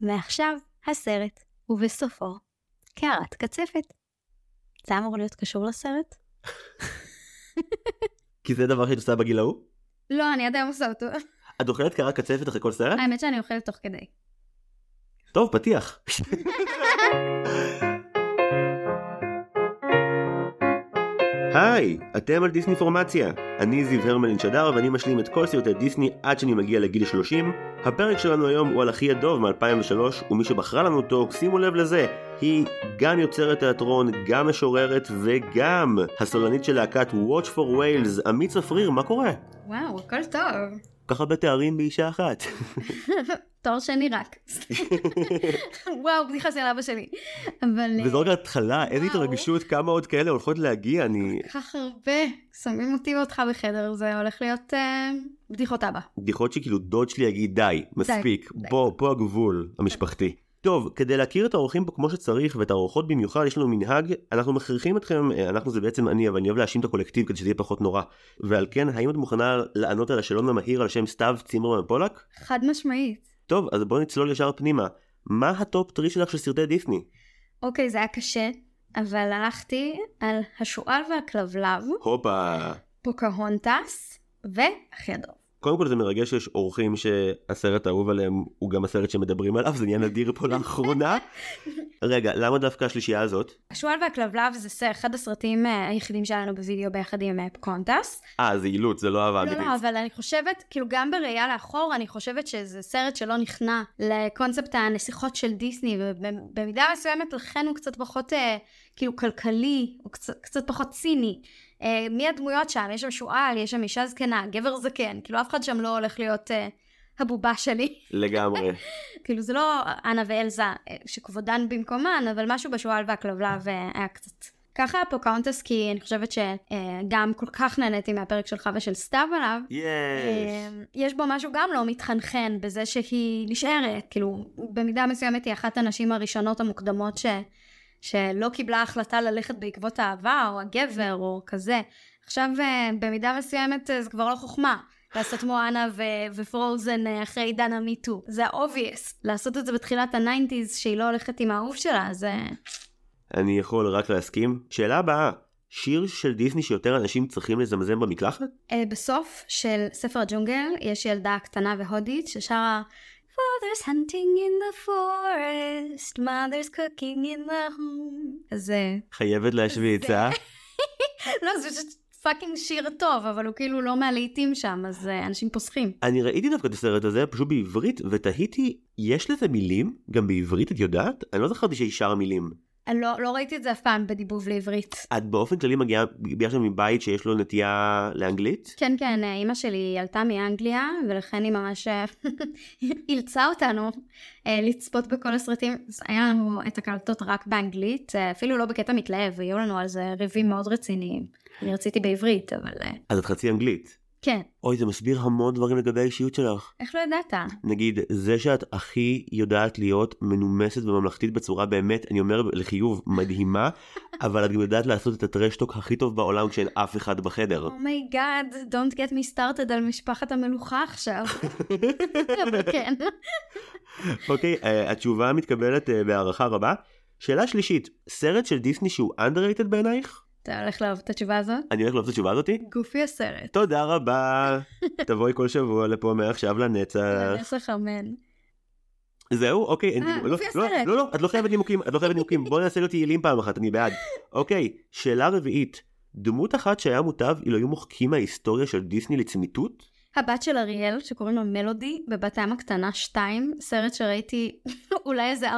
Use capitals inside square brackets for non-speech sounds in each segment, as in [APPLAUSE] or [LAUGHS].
ועכשיו הסרט, ובסופו, קערת קצפת. זה אמור להיות קשור לסרט? [LAUGHS] כי זה דבר שאת עושה בגיל ההוא? לא, אני עד היום עושה אותו. את אוכלת קערת קצפת אחרי כל סרט? האמת שאני אוכלת תוך כדי. טוב, פתיח. [LAUGHS] היי, אתם על דיסני פורמציה. אני זיו הרמלין שדר ואני משלים את כל סרטי דיסני עד שאני מגיע לגיל 30. הפרק שלנו היום הוא על אחי הדוב מ-2003, ומי שבחרה לנו אותו, שימו לב לזה, היא גם יוצרת תיאטרון, גם משוררת וגם הסולנית של להקת Watch for Wales, עמית צפריר, מה קורה? וואו, הכל טוב. ככה בתארים באישה אחת. [LAUGHS] תואר שני רק. [LAUGHS] וואו, בדיחה של אבא שלי. אבל... וזו רק ההתחלה, איזה. התרגשות, כמה עוד כאלה הולכות להגיע, אני... כל כך הרבה. שמים אותי ואותך בחדר, זה הולך להיות אה, בדיחות אבא. בדיחות שכאילו דוד שלי יגיד די, מספיק, די. בוא, פה הגבול המשפחתי. טוב, כדי להכיר את האורחים פה כמו שצריך ואת האורחות במיוחד, יש לנו מנהג, אנחנו מכריחים אתכם, אה, אנחנו זה בעצם אני, אבל אני אוהב להאשים את הקולקטיב כדי שזה יהיה פחות נורא. ועל כן, האם את מוכנה לענות על השאלון המהיר על שם סתיו צימרמן פולק? חד משמעית. טוב, אז בואי נצלול ישר פנימה. מה ה top three שלך של סרטי דיסני? אוקיי, זה היה קשה, אבל הלכתי על השועל והכלבלב, הופה. פוקהונטס הדוב. קודם כל זה מרגש שיש אורחים שהסרט האהוב עליהם הוא גם הסרט שמדברים עליו, זה נהיה נדיר פה לאחרונה. רגע, למה דווקא השלישייה הזאת? השועל והכלבלב זה אחד הסרטים אה, היחידים שהיה לנו בווידאו ביחד עם אה, פוקהונטס. אה, זה אילוץ, זה לא אהבה לא, אמיתית. לא, אבל אני חושבת, כאילו גם בראייה לאחור, אני חושבת שזה סרט שלא נכנע לקונספט הנסיכות של דיסני, ובמידה מסוימת לכן הוא קצת פחות אה, כאילו כלכלי, הוא קצת, קצת פחות ציני. אה, מי הדמויות שם? יש שם שועל, יש שם אישה זקנה, גבר זקן, כאילו אף אחד שם לא הולך להיות אה, הבובה שלי. לגמרי. [LAUGHS] כאילו זה לא אנה ואלזה אה, שכבודן במקומן, אבל משהו בשועל והכלבלב אה, היה קצת. ככה פוקאונטס, כי אני חושבת שגם כל כך נהניתי מהפרק שלך ושל סתיו עליו. יש. אה, יש בו משהו גם לא מתחנחן בזה שהיא נשארת, כאילו, במידה מסוימת היא אחת הנשים הראשונות המוקדמות ש, שלא קיבלה החלטה ללכת בעקבות האהבה, או הגבר, או כזה. עכשיו, אה, במידה מסוימת אה, זה כבר לא חוכמה. לעשות מואנה ו- ופרוזן אה, אחרי עידן ה-MeToo. זה ה-obvious. לעשות את זה בתחילת ה-nineties שהיא לא הולכת עם האהוב שלה, זה... אני יכול רק להסכים. שאלה הבאה, שיר של דיסני שיותר אנשים צריכים לזמזם במקלחת? בסוף של ספר הג'ונגל יש ילדה קטנה הודית ששרה Father's hunting in the forest, mother's cooking in the home. אז אה, חייבת להשוויץ, אה? [LAUGHS] לא, זה פשוט פאקינג שיר טוב, אבל הוא כאילו לא מהלהיטים שם, אז אה, אנשים פוסחים. אני ראיתי דווקא את הסרט הזה, פשוט בעברית, ותהיתי, יש לזה מילים? גם בעברית את יודעת? אני לא זכרתי שהיא שרה מילים. אני לא, לא ראיתי את זה אף פעם בדיבוב לעברית. את באופן כללי מגיעה בגלל שאת מבית שיש לו נטייה לאנגלית? כן, כן, אימא שלי עלתה מאנגליה, ולכן היא ממש אה, [LAUGHS] אילצה אותנו אה, לצפות בכל הסרטים. היה לנו את הקלטות רק באנגלית, אה, אפילו לא בקטע מתלהב, היו לנו על זה ריבים מאוד רציניים. אני רציתי בעברית, אבל אז את חצי אנגלית. כן. אוי, זה מסביר המון דברים לגבי האישיות שלך. איך לא ידעת? נגיד, זה שאת הכי יודעת להיות מנומסת וממלכתית בצורה באמת, אני אומר לחיוב, מדהימה, [LAUGHS] אבל את גם יודעת לעשות את ה-trash talk הכי טוב בעולם כשאין אף אחד בחדר. oh my God, Oh don't get me started על משפחת המלוכה עכשיו. [LAUGHS] אבל כן. אוקיי, אה, התשובה מתקבלת אה, בהערכה רבה. שאלה שלישית, סרט של דיסני שהוא underrated בעינייך? אתה הולך לאהוב את התשובה הזאת? אני הולך לאהוב את התשובה הזאתי? גופי הסרט. תודה רבה. [LAUGHS] תבואי כל שבוע לפה מעכשיו לנצח. לנצח אמן. זהו? אוקיי. אין- אה, לא, לפי לא, הסרט. לא, לא, את לא חייבת נימוקים, את לא חייבת נימוקים. בואי נעשה להיות יעילים פעם אחת, אני בעד. אוקיי, שאלה רביעית. דמות אחת שהיה מוטב אילו היו מוחקים מההיסטוריה של דיסני לצמיתות? הבת של אריאל, שקוראים לה מלודי, בבת הים הקטנה 2, סרט שראיתי [LAUGHS] אולי איזה 4-5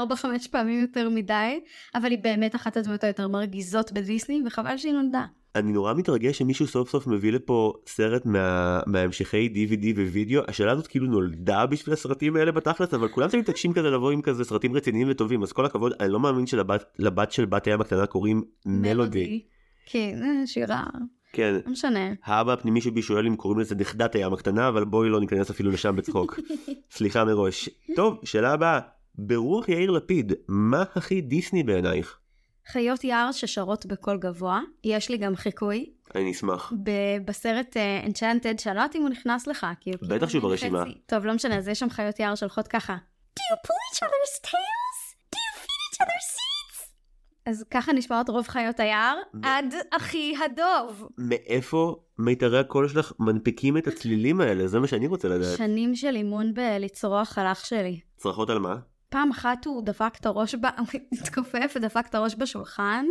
פעמים יותר מדי, אבל היא באמת אחת הדמויות היותר מרגיזות בדיסני, וחבל שהיא נולדה. אני נורא מתרגש שמישהו סוף סוף מביא לפה סרט מה, מהמשכי DVD ווידאו. השאלה הזאת כאילו נולדה בשביל הסרטים האלה בתכלס, אבל כולם תמיד מתעקשים כזה לבוא עם כזה סרטים רציניים וטובים, אז כל הכבוד, אני לא מאמין שלבת לבת של בת הים הקטנה קוראים מלודי. כן, אה, שירה, כן, לא משנה. האבא הפנימי שבי שואל אם קוראים לזה נכדת הים הקטנה, אבל בואי לא ניכנס אפילו לשם בצחוק. [LAUGHS] סליחה מראש. טוב, שאלה הבאה. ברוח יאיר לפיד, מה הכי דיסני בעינייך? חיות יער ששרות בקול גבוה, יש לי גם חיקוי. אני אשמח. ב- בסרט אנצ'אנטד, שאני לא יודעת אם הוא נכנס לך, כי הוא בטח שהוא כאילו ברשימה. חצי. טוב, לא משנה, אז יש שם חיות יער שהולכות ככה. Do you pull each other's tails? Do you feed each other's? אז ככה נשמעות רוב חיות היער, עד אחי הדוב. מאיפה מיתרי הקול שלך מנפיקים את הצלילים האלה? זה מה שאני רוצה לדעת. שנים של אימון בלצרוח על אח שלי. צרחות על מה? פעם אחת הוא דפק את הראש, ב... הוא [LAUGHS] התכופף ודפק את הראש בשולחן,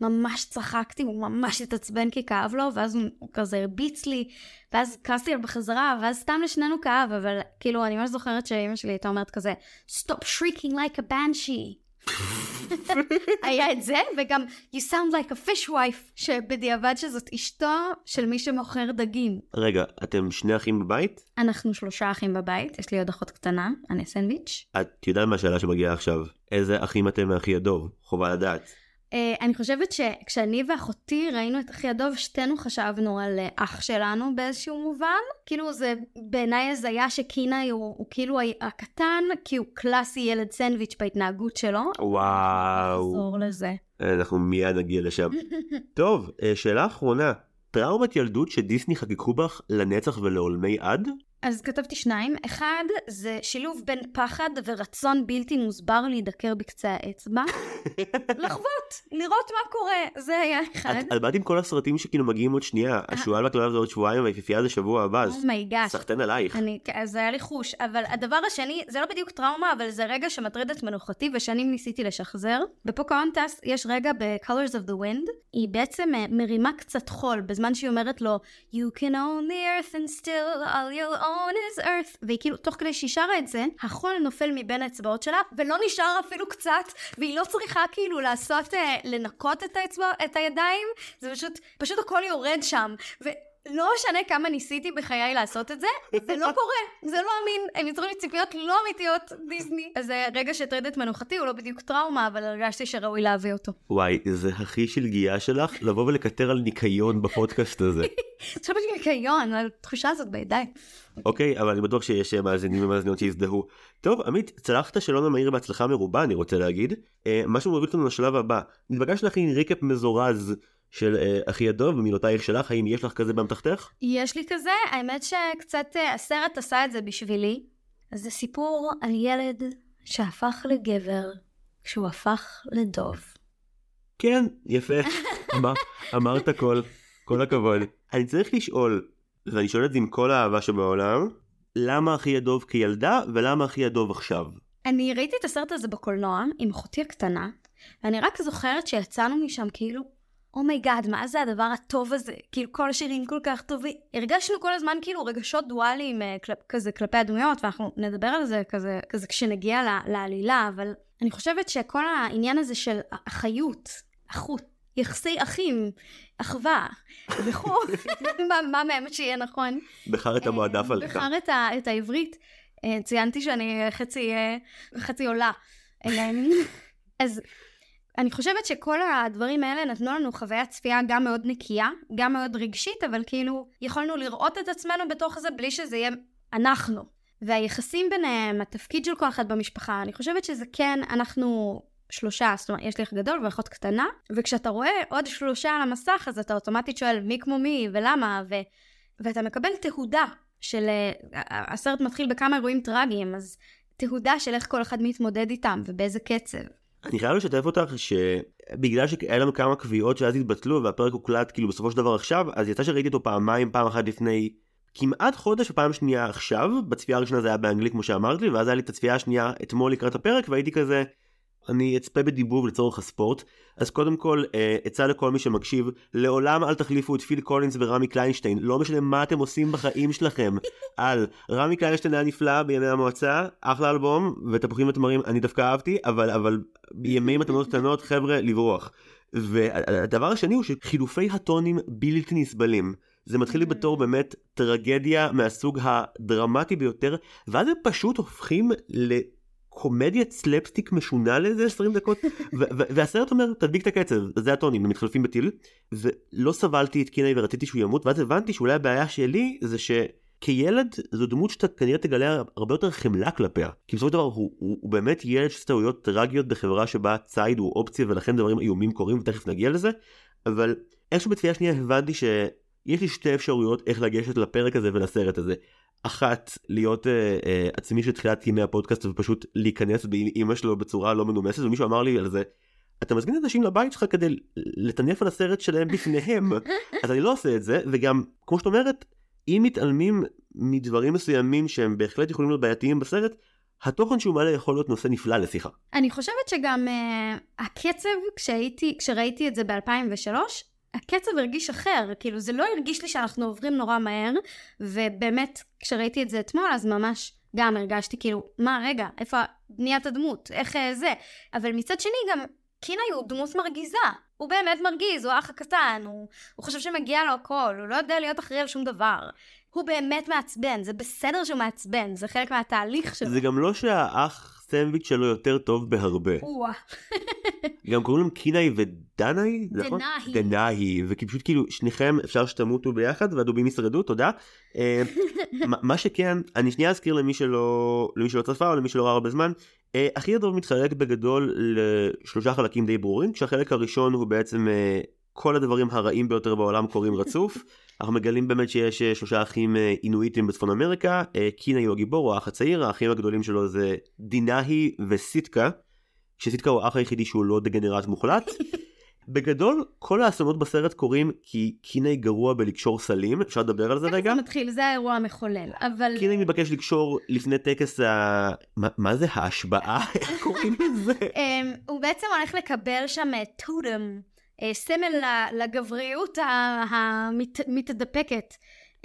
ממש צחקתי, הוא ממש התעצבן כי כאב לו, ואז הוא, הוא כזה הרביץ לי, ואז כעסתי עליו בחזרה, ואז סתם לשנינו כאב, אבל כאילו אני ממש זוכרת שאימא שלי הייתה אומרת כזה, Stop shrieking like a banshee. היה את זה, וגם You sound like a fishwife, שבדיעבד שזאת אשתו של מי שמוכר דגים. רגע, אתם שני אחים בבית? אנחנו שלושה אחים בבית, יש לי עוד אחות קטנה, אני סנדוויץ'. את יודעת מה השאלה שמגיעה עכשיו? איזה אחים אתם מאחי הדוב? חובה לדעת. Uh, אני חושבת שכשאני ואחותי ראינו את אחי הדוב, שתינו חשבנו על uh, אח שלנו באיזשהו מובן. כאילו זה בעיניי הזיה שקינאי הוא, הוא כאילו הקטן, כי הוא קלאסי ילד סנדוויץ' בהתנהגות שלו. וואו. נחזור לזה. אנחנו מיד נגיע לשם. טוב, אה, שאלה אחרונה. טראומת ילדות שדיסני חגגו בך לנצח ולעולמי עד? אז כתבתי שניים. אחד, זה שילוב בין פחד ורצון בלתי מוסבר להידקר בקצה האצבע. [LAUGHS] לחוות, לראות מה קורה, זה היה אחד. את, את באת עם כל הסרטים שכאילו מגיעים עוד שנייה, השועל והכלבלב זה עוד שבועיים והיפיפייה זה שבוע הבא, אז oh my God. סחטיין עלייך. אני, אז היה לי חוש, אבל הדבר השני, זה לא בדיוק טראומה, אבל זה רגע שמטריד את מנוחתי ושנים ניסיתי לשחזר. בפוקהונטס יש רגע ב-Colors of the Wind, היא בעצם אה, מרימה קצת חול, בזמן שהיא אומרת לו, You can own the earth and still all you'll own is earth, והיא כאילו, תוך כדי שהיא שרה את זה, החול נופל מבין האצבעות שלה, ולא נשאר אפילו קצת, והיא לא צריכה כאילו לעשות, אה, לנקות את האצבע, את הידיים, זה פשוט, פשוט הכל יורד שם. ו... לא משנה כמה ניסיתי בחיי לעשות את זה, זה לא [LAUGHS] קורה, זה לא אמין, הם יצרו לי ציפיות לא אמיתיות, דיסני. אז זה רגע שהטריד את מנוחתי, הוא לא בדיוק טראומה, אבל הרגשתי שראוי להביא אותו. וואי, זה הכי שלגייה שלך לבוא ולקטר על ניקיון בפודקאסט הזה. [LAUGHS] עכשיו יש לי ניקיון, התחושה הזאת בידיים. אוקיי, אבל אני בטוח שיש אה, מאזינים ומאזינות שיזדהו. טוב, עמית, צלחת שאלון המהיר בהצלחה מרובה, אני רוצה להגיד. אה, משהו מוביל אותנו לשלב הבא. נתבקש להכין ריקאפ מזורז של אה, אחי הדוב, במילותייך שלך, האם יש לך כזה באמתחתך? יש לי כזה, האמת שקצת אה, הסרט עשה את זה בשבילי. אז זה סיפור על ילד שהפך לגבר כשהוא הפך לדוב. כן, יפה. [LAUGHS] אמר, אמרת הכל, כל הכבוד. אני צריך לשאול, ואני שואל את זה עם כל האהבה שבעולם, למה אחי הדוב כילדה ולמה אחי הדוב עכשיו? אני ראיתי את הסרט הזה בקולנוע עם אחותי הקטנה, ואני רק זוכרת שיצאנו משם כאילו, oh my God, oh מה זה הדבר הטוב הזה? כאילו כל השירים כל כך טובים. הרגשנו כל הזמן כאילו רגשות דואליים כל, כזה כלפי הדמויות, ואנחנו נדבר על זה כזה, כזה כשנגיע ל, לעלילה, אבל אני חושבת שכל העניין הזה של אחיות, אחות, יחסי אחים, אחווה, וכו', [LAUGHS] [LAUGHS] מה, מה מהם שיהיה נכון. בחר את המועדף אה, עליך. בחר את, ה, את העברית. אה, ציינתי שאני חצי, אה, חצי עולה. [LAUGHS] אז אני חושבת שכל הדברים האלה נתנו לנו חוויית צפייה גם מאוד נקייה, גם מאוד רגשית, אבל כאילו יכולנו לראות את עצמנו בתוך זה בלי שזה יהיה אנחנו. והיחסים ביניהם, התפקיד של כל אחד במשפחה, אני חושבת שזה כן, אנחנו שלושה, זאת אומרת, יש לי אח גדול ואחות קטנה, וכשאתה רואה עוד שלושה על המסך, אז אתה אוטומטית שואל מי כמו מי ולמה, ו... ואתה מקבל תהודה של... הסרט מתחיל בכמה אירועים טרגיים, אז תהודה של איך כל אחד מתמודד איתם ובאיזה קצב. אני חייב לשתף אותך שבגלל שהיה לנו כמה קביעות שאז התבטלו והפרק הוקלט כאילו בסופו של דבר עכשיו אז יצא שראיתי אותו פעמיים פעם אחת לפני כמעט חודש ופעם שנייה עכשיו. בצפייה הראשונה זה היה באנגלית כמו שאמרת לי ואז היה לי את הצפייה השנייה אתמול לקראת הפרק והייתי כזה אני אצפה בדיבוב לצורך הספורט אז קודם כל אה, עצה לכל מי שמקשיב לעולם אל תחליפו את פיל קולינס ורמי קליינשטיין לא משנה מה אתם עושים בחיים שלכם [LAUGHS] על רמי קליינשטיין היה נפלא בימי המועצה אחלה אלבום ותפוחים ותמרים אני דווקא אהבתי אבל אבל בימי מתנות קטנות חבר'ה לברוח. והדבר השני הוא שחילופי הטונים בלתי נסבלים. זה מתחיל לי בתור באמת טרגדיה מהסוג הדרמטי ביותר ואז הם פשוט הופכים ל... קומדיית סלפסטיק משונה לאיזה 20 דקות? והסרט אומר תדביק את הקצב זה הטונים הם מתחלפים בטיל ולא סבלתי את קינאי ורציתי שהוא ימות ואז הבנתי שאולי הבעיה שלי זה שכילד זו דמות שאתה כנראה תגלה הרבה יותר חמלה כלפיה. כי בסופו של דבר הוא, הוא, הוא באמת ילד שעושה טעויות טרגיות בחברה שבה ציד הוא אופציה ולכן דברים איומים קורים ותכף נגיע לזה. אבל איכשהו בתפייה שנייה הבנתי שיש לי שתי אפשרויות איך לגשת לפרק הזה ולסרט הזה אחת להיות אה, אה, עצמי של תחילת ימי הפודקאסט ופשוט להיכנס באמא שלו בצורה לא מנומסת ומישהו אמר לי על זה. אתה מזמין אנשים לבית שלך כדי לטנף על הסרט שלהם בפניהם [LAUGHS] אז אני לא עושה את זה וגם כמו שאת אומרת אם מתעלמים מדברים מסוימים שהם בהחלט יכולים להיות בעייתיים בסרט התוכן שהוא מעלה יכול להיות נושא נפלא לשיחה. אני חושבת שגם uh, הקצב כשהייתי כשראיתי את זה ב-2003 הקצב הרגיש אחר, כאילו זה לא הרגיש לי שאנחנו עוברים נורא מהר, ובאמת כשראיתי את זה אתמול אז ממש גם הרגשתי כאילו, מה רגע, איפה בניית הדמות, איך אה, זה, אבל מצד שני גם קינאי הוא דמות מרגיזה, הוא באמת מרגיז, הוא האח הקטן, הוא, הוא חושב שמגיע לו הכל, הוא לא יודע להיות אחראי על שום דבר. הוא באמת מעצבן, זה בסדר שהוא מעצבן, זה חלק מהתהליך שלו. זה גם לא שהאח סנדוויץ' שלו יותר טוב בהרבה. גם קוראים להם קינאי ודנאי? נכון? דנאי. דנאי, ופשוט כאילו שניכם אפשר שתמותו ביחד והדובים ישרדו, תודה. אה, מה שכן, אני שנייה אזכיר למי שלא, למי שלא צפה או למי שלא ראה הרבה זמן, אה, הכי הדוב מתחלק בגדול לשלושה חלקים די ברורים, כשהחלק הראשון הוא בעצם אה, כל הדברים הרעים ביותר בעולם קורים רצוף. [LAUGHS] אנחנו מגלים באמת שיש אה, שלושה אחים אה, אינואיטים בצפון אמריקה, אה, קינה הוא הגיבור, הוא האח הצעיר, האחים הגדולים שלו זה דינאהי וסיטקה, שסיטקה הוא האח היחידי שהוא לא דגנרט מוחלט. [LAUGHS] בגדול כל האסונות בסרט קורים כי קינאי גרוע בלקשור סלים אפשר לדבר על זה רגע? זה מתחיל זה האירוע המחולל אבל קינאי מתבקש לקשור לפני טקס ה... מה, מה זה ההשבעה? [LAUGHS] איך קוראים לזה? אמ, הוא בעצם הולך לקבל שם טוטם סמל לגבריות המתדפקת.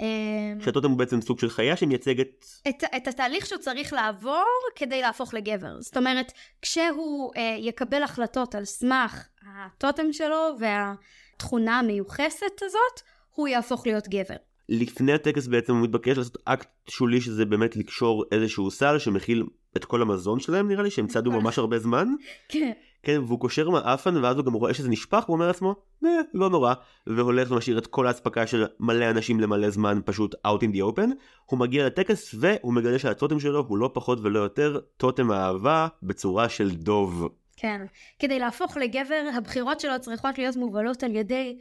אה, שהטוטם הוא בעצם סוג של חיה שמייצגת... את, את התהליך שהוא צריך לעבור כדי להפוך לגבר. זאת אומרת, כשהוא אה, יקבל החלטות על סמך הטוטם שלו והתכונה המיוחסת הזאת, הוא יהפוך להיות גבר. לפני הטקס בעצם הוא מתבקש לעשות אקט שולי שזה באמת לקשור איזשהו סל שמכיל את כל המזון שלהם נראה לי שהם צעדו ממש הרבה זמן. כן. כן, והוא קושר מעפן ואז הוא גם רואה שזה נשפך והוא אומר לעצמו, נה, לא נורא, והולך ומשאיר את כל האספקה של מלא אנשים למלא זמן פשוט out in the open. הוא מגיע לטקס והוא מגלה שהטוטם שלו הוא לא פחות ולא יותר טוטם האהבה בצורה של דוב. כן, כדי להפוך לגבר הבחירות שלו צריכות להיות מובלות על ידי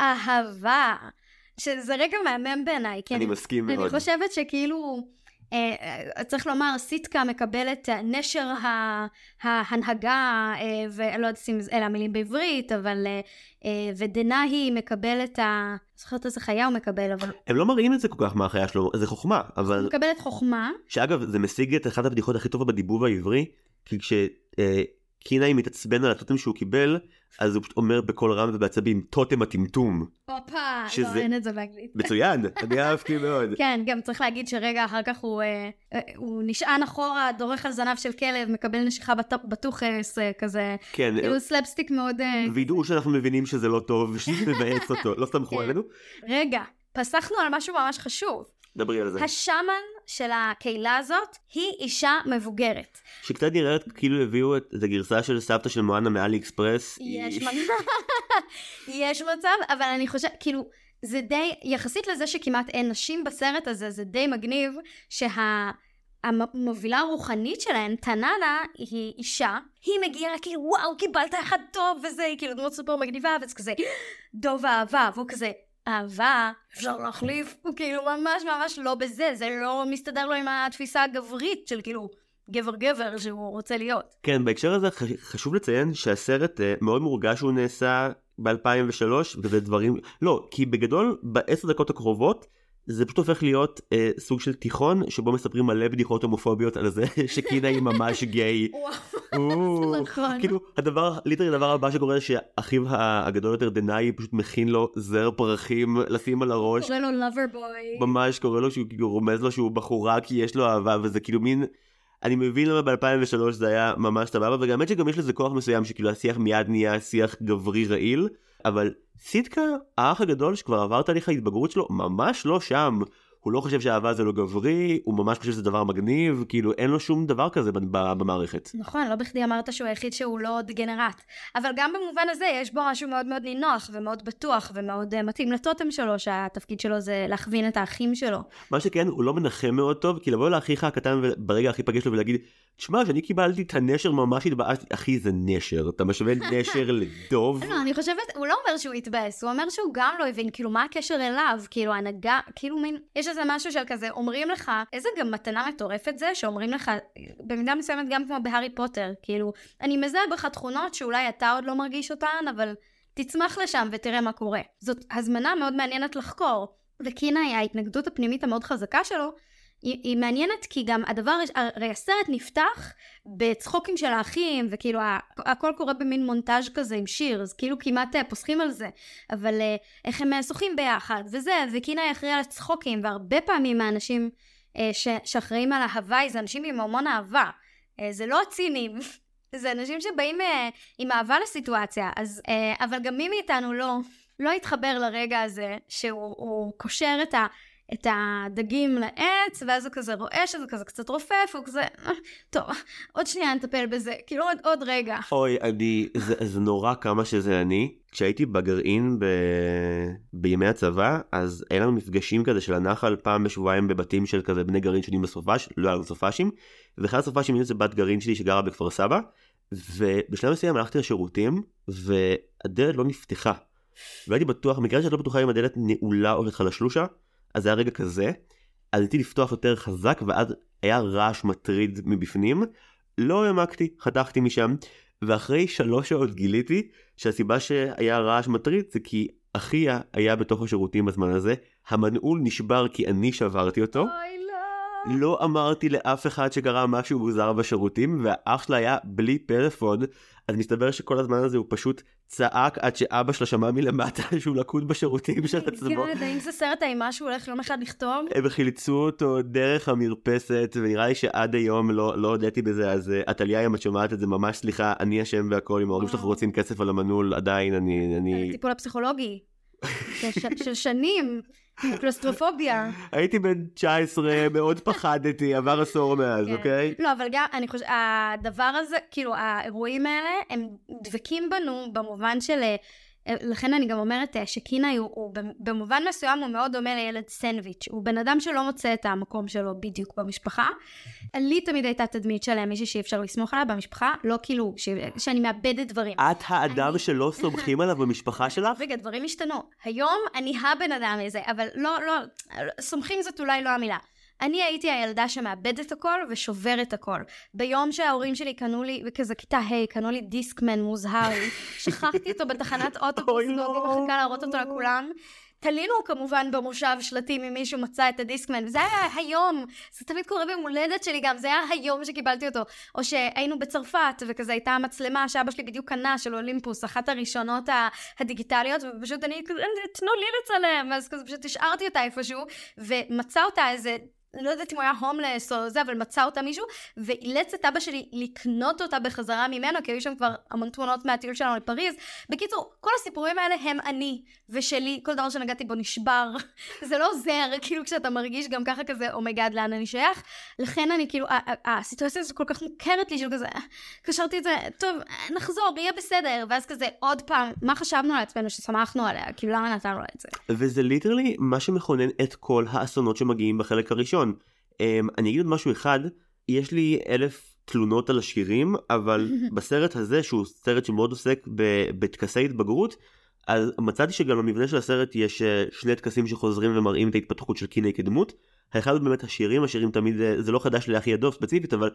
אהבה, שזה רגע מהמם בעיניי, כן. אני מסכים מאוד. אני חושבת שכאילו... אה, אה, צריך לומר, סיטקה מקבלת נשר ההנהגה, אה, ולא יודעת אם אלה המילים בעברית, אבל ודנאי מקבל את ה... זוכרת איזה חיה הוא מקבל, אבל... הם לא מראים את זה כל כך מה החיה שלו, זה חוכמה, אבל... הוא מקבל את חוכמה. שאגב, זה משיג את אחת הבדיחות הכי טובות בדיבוב העברי, כי כש... קינאי מתעצבן על הטוטם שהוא קיבל, אז הוא פשוט אומר בקול רם ובעצבים, טוטם הטמטום. הופה, שזה... לא, אין את זה באנגלית. מצוין, אני אהבתי מאוד. [LAUGHS] כן, גם צריך להגיד שרגע אחר כך הוא, אה, אה, הוא נשען אחורה, דורך על זנב של כלב, מקבל נשיכה בת... בטוחס, אה, כזה. כן. כאילו סלפסטיק מאוד... אה... ווידאו שאנחנו מבינים שזה לא טוב [LAUGHS] ושזה מבאס אותו, לא סמכו כן. עלינו. רגע, פסחנו על משהו ממש חשוב. דברי על זה. השאמן של הקהילה הזאת היא אישה מבוגרת. שקצת נראית כאילו הביאו את הגרסה של סבתא של מואנה מאלי אקספרס. יש מצב, [LAUGHS] יש מצב, אבל אני חושבת, כאילו, זה די, יחסית לזה שכמעט אין נשים בסרט הזה, זה די מגניב שה... המובילה הרוחנית שלהן, טננה, היא אישה, היא מגיעה כאילו וואו קיבלת אחד טוב וזה, כאילו דמות סופר מגניבה וזה כזה [GASPS] דוב אהבה, והוא כזה אהבה, אפשר להחליף, הוא כאילו ממש ממש לא בזה, זה לא מסתדר לו עם התפיסה הגברית של כאילו גבר גבר שהוא רוצה להיות. כן, בהקשר הזה חשוב לציין שהסרט אה, מאוד מורגש שהוא נעשה ב-2003 וזה דברים, לא, כי בגדול בעשר דקות הקרובות זה פשוט הופך להיות אה, סוג של תיכון שבו מספרים מלא בדיחות הומופוביות על זה [LAUGHS] שקינה היא ממש גיי. נכון. כאילו הדבר ליטרי הדבר הבא שקורה שאחיו הגדול יותר דנאי פשוט מכין לו זר פרחים לשים על הראש. קורא לו לבר בוי. ממש קורא לו שהוא כאילו רומז לו שהוא בחורה כי יש לו אהבה וזה כאילו מין. אני מבין למה ב-2003 זה היה ממש סבבה וגם האמת שגם יש לזה כוח מסוים שכאילו השיח מיד נהיה שיח גברי רעיל אבל סיטקה, האח הגדול שכבר עבר תהליך ההתבגרות שלו, ממש לא שם. הוא לא חושב שאהבה זה לא גברי, הוא ממש חושב שזה דבר מגניב, כאילו אין לו שום דבר כזה במערכת. נכון, לא בכדי אמרת שהוא היחיד שהוא לא דגנרט. אבל גם במובן הזה יש בו משהו מאוד מאוד נינוח ומאוד בטוח ומאוד uh, מתאים לטוטם שלו, שהתפקיד שלו זה להכווין את האחים שלו. מה שכן, הוא לא מנחם מאוד טוב, כי לבוא לאחיך הקטן ברגע הכי פגש לו ולהגיד, תשמע, כשאני קיבלתי את הנשר ממש התבאסתי, אחי זה נשר, אתה משווה [LAUGHS] נשר לדוב? לא, אני חושבת, הוא לא אומר שהוא התבאס, הוא אומר שהוא גם לא הבין, כאילו מה הקשר אליו, כאילו הנהגה, כאילו מין, יש איזה משהו של כזה, אומרים לך, איזה גם מתנה מטורפת זה, שאומרים לך, במידה מסוימת גם כמו בהארי פוטר, כאילו, אני מזהה בך תכונות שאולי אתה עוד לא מרגיש אותן, אבל תצמח לשם ותראה מה קורה. זאת הזמנה מאוד מעניינת לחקור. וקינה, ההתנגדות הפנימית המאוד חזקה שלו, היא, היא מעניינת כי גם הדבר, הרי הסרט נפתח בצחוקים של האחים, וכאילו הכל קורה במין מונטאז' כזה עם שיר, אז כאילו כמעט אה, פוסחים על זה, אבל אה, איך הם שוחים ביחד, וזה, וקינה יכריע על הצחוקים, והרבה פעמים האנשים אה, שאחראים על ההוואי זה אנשים עם המון אהבה, זה לא הצינים. [LAUGHS] זה אנשים שבאים עם אהבה לסיטואציה, אז, אבל גם מי מאיתנו לא, לא התחבר לרגע הזה שהוא קושר את ה... את הדגים לעץ, ואז הוא כזה רואה שזה כזה קצת רופף, הוא כזה, אה, טוב, עוד שנייה נטפל בזה, כאילו עוד, עוד רגע. אוי, אני, זה, זה נורא כמה שזה אני. כשהייתי בגרעין ב... בימי הצבא, אז היה לנו מפגשים כזה של הנחל פעם בשבועיים בבתים של כזה בני גרעין שונים בסופש, לא היה לנו סופשים, ואחד הסופשים זה בת גרעין שלי שגרה בכפר סבא, ובשלב מסוים הלכתי לשירותים, והדלת לא נפתחה. והייתי בטוח, מקרה שאת לא בטוחה אם הדלת נעולה או שלך לשלושה, אז זה היה רגע כזה, אז רציתי לפתוח יותר חזק ואז היה רעש מטריד מבפנים, לא העמקתי, חתכתי משם, ואחרי שלוש שעות גיליתי שהסיבה שהיה רעש מטריד זה כי אחיה היה בתוך השירותים בזמן הזה, המנעול נשבר כי אני שברתי אותו. אוי לא. לא אמרתי לאף אחד שקרה משהו מוזר בשירותים, והאח שלה היה בלי פלאפון, אז מסתבר שכל הזמן הזה הוא פשוט צעק עד שאבא שלה שמע מלמטה [LAUGHS] שהוא לקוד בשירותים של עצמו. כן, האם זה סרט האימה שהוא הולך יום אחד לכתוב? הם חילצו אותו דרך המרפסת, ונראה לי שעד היום לא, לא הודיתי בזה, אז אה, עתליה, אם את שומעת את זה, ממש סליחה, אני אשם והכל, אם ההורים שלך רוצים כסף על המנעול, עדיין אני... אני... טיפול הפסיכולוגי. של שנים. קלוסטרופוביה. הייתי בן 19, מאוד פחדתי, עבר עשור מאז, כן. אוקיי? לא, אבל גם, אני חושבת, הדבר הזה, כאילו, האירועים האלה, הם דבקים בנו במובן של אה, לכן אני גם אומרת אה, שקינאי הוא, הוא במובן מסוים הוא מאוד דומה לילד סנדוויץ', הוא בן אדם שלא מוצא את המקום שלו בדיוק במשפחה. לי תמיד הייתה תדמית של מישהי שאי אפשר לסמוך עליה במשפחה, לא כאילו ש... שאני מאבדת דברים. את האדם אני... שלא [LAUGHS] סומכים עליו במשפחה שלך? רגע, דברים השתנו. היום אני הבן אדם הזה, אבל לא, לא, סומכים זאת אולי לא המילה. אני הייתי הילדה שמאבדת הכל ושוברת הכל. ביום שההורים שלי קנו לי, וכזה כיתה ה', קנו לי דיסקמן מוזהר, [LAUGHS] שכחתי אותו בתחנת אוטובוס, ואני לא. מחכה להראות אותו לכולם. תלינו כמובן במושב שלטים אם מישהו מצא את הדיסקמן, וזה היה היום, זה תמיד קורה ביום הולדת שלי גם, זה היה היום שקיבלתי אותו. או שהיינו בצרפת, וכזה הייתה המצלמה שאבא שלי בדיוק קנה, של אולימפוס, אחת הראשונות הדיגיטליות, ופשוט אני, תנו לי לצלם, אז כזה פשוט השארתי אותה איפשהו, ומצא אותה איזה לא יודעת אם הוא היה הומלס או זה, אבל מצא אותה מישהו, ואילץ את אבא שלי לקנות אותה בחזרה ממנו, כי היו שם כבר המון תמונות מהטיול שלנו לפריז. בקיצור, כל הסיפורים האלה הם אני ושלי, כל דבר שנגעתי בו נשבר. [LAUGHS] זה לא עוזר, כאילו כשאתה מרגיש גם ככה כזה, oh my God, לאן אני שייך. לכן אני כאילו, הסיטואציה הזו כל כך מוכרת לי, של כזה, קשרתי את זה, טוב, נחזור, יהיה בסדר. ואז כזה, עוד פעם, מה חשבנו על עצמנו ששמחנו עליה? כאילו, למה נתנו לה את זה? וזה ליטרלי מה שמכונן את כל האסונות שמגיעים בחלק הראשון. ראשון. Um, אני אגיד עוד משהו אחד, יש לי אלף תלונות על השירים, אבל [LAUGHS] בסרט הזה, שהוא סרט שמאוד עוסק בטקסי התבגרות, אז מצאתי שגם במבנה של הסרט יש אה, שני טקסים שחוזרים ומראים את ההתפתחות של קיני כדמות. האחד הוא באמת השירים, השירים תמיד, אה, זה לא חדש לאחי הדוב ספציפית, אבל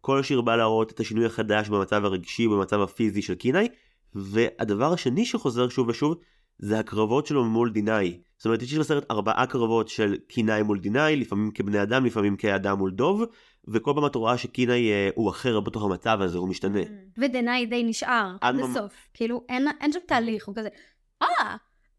כל שיר בא להראות את השינוי החדש במצב הרגשי, במצב הפיזי של קיני. והדבר השני שחוזר שוב ושוב, זה הקרבות שלו מול דינאי. זאת אומרת, יש בסרט ארבעה קרבות של קינאי מול דינאי, לפעמים כבני אדם, לפעמים כאדם מול דוב, וכל פעם את רואה שקינאי אה, הוא אחר בתוך המצב הזה, הוא משתנה. ודינאי די נשאר עד הסוף. כאילו, אין, אין שם תהליך, הוא כזה, אה!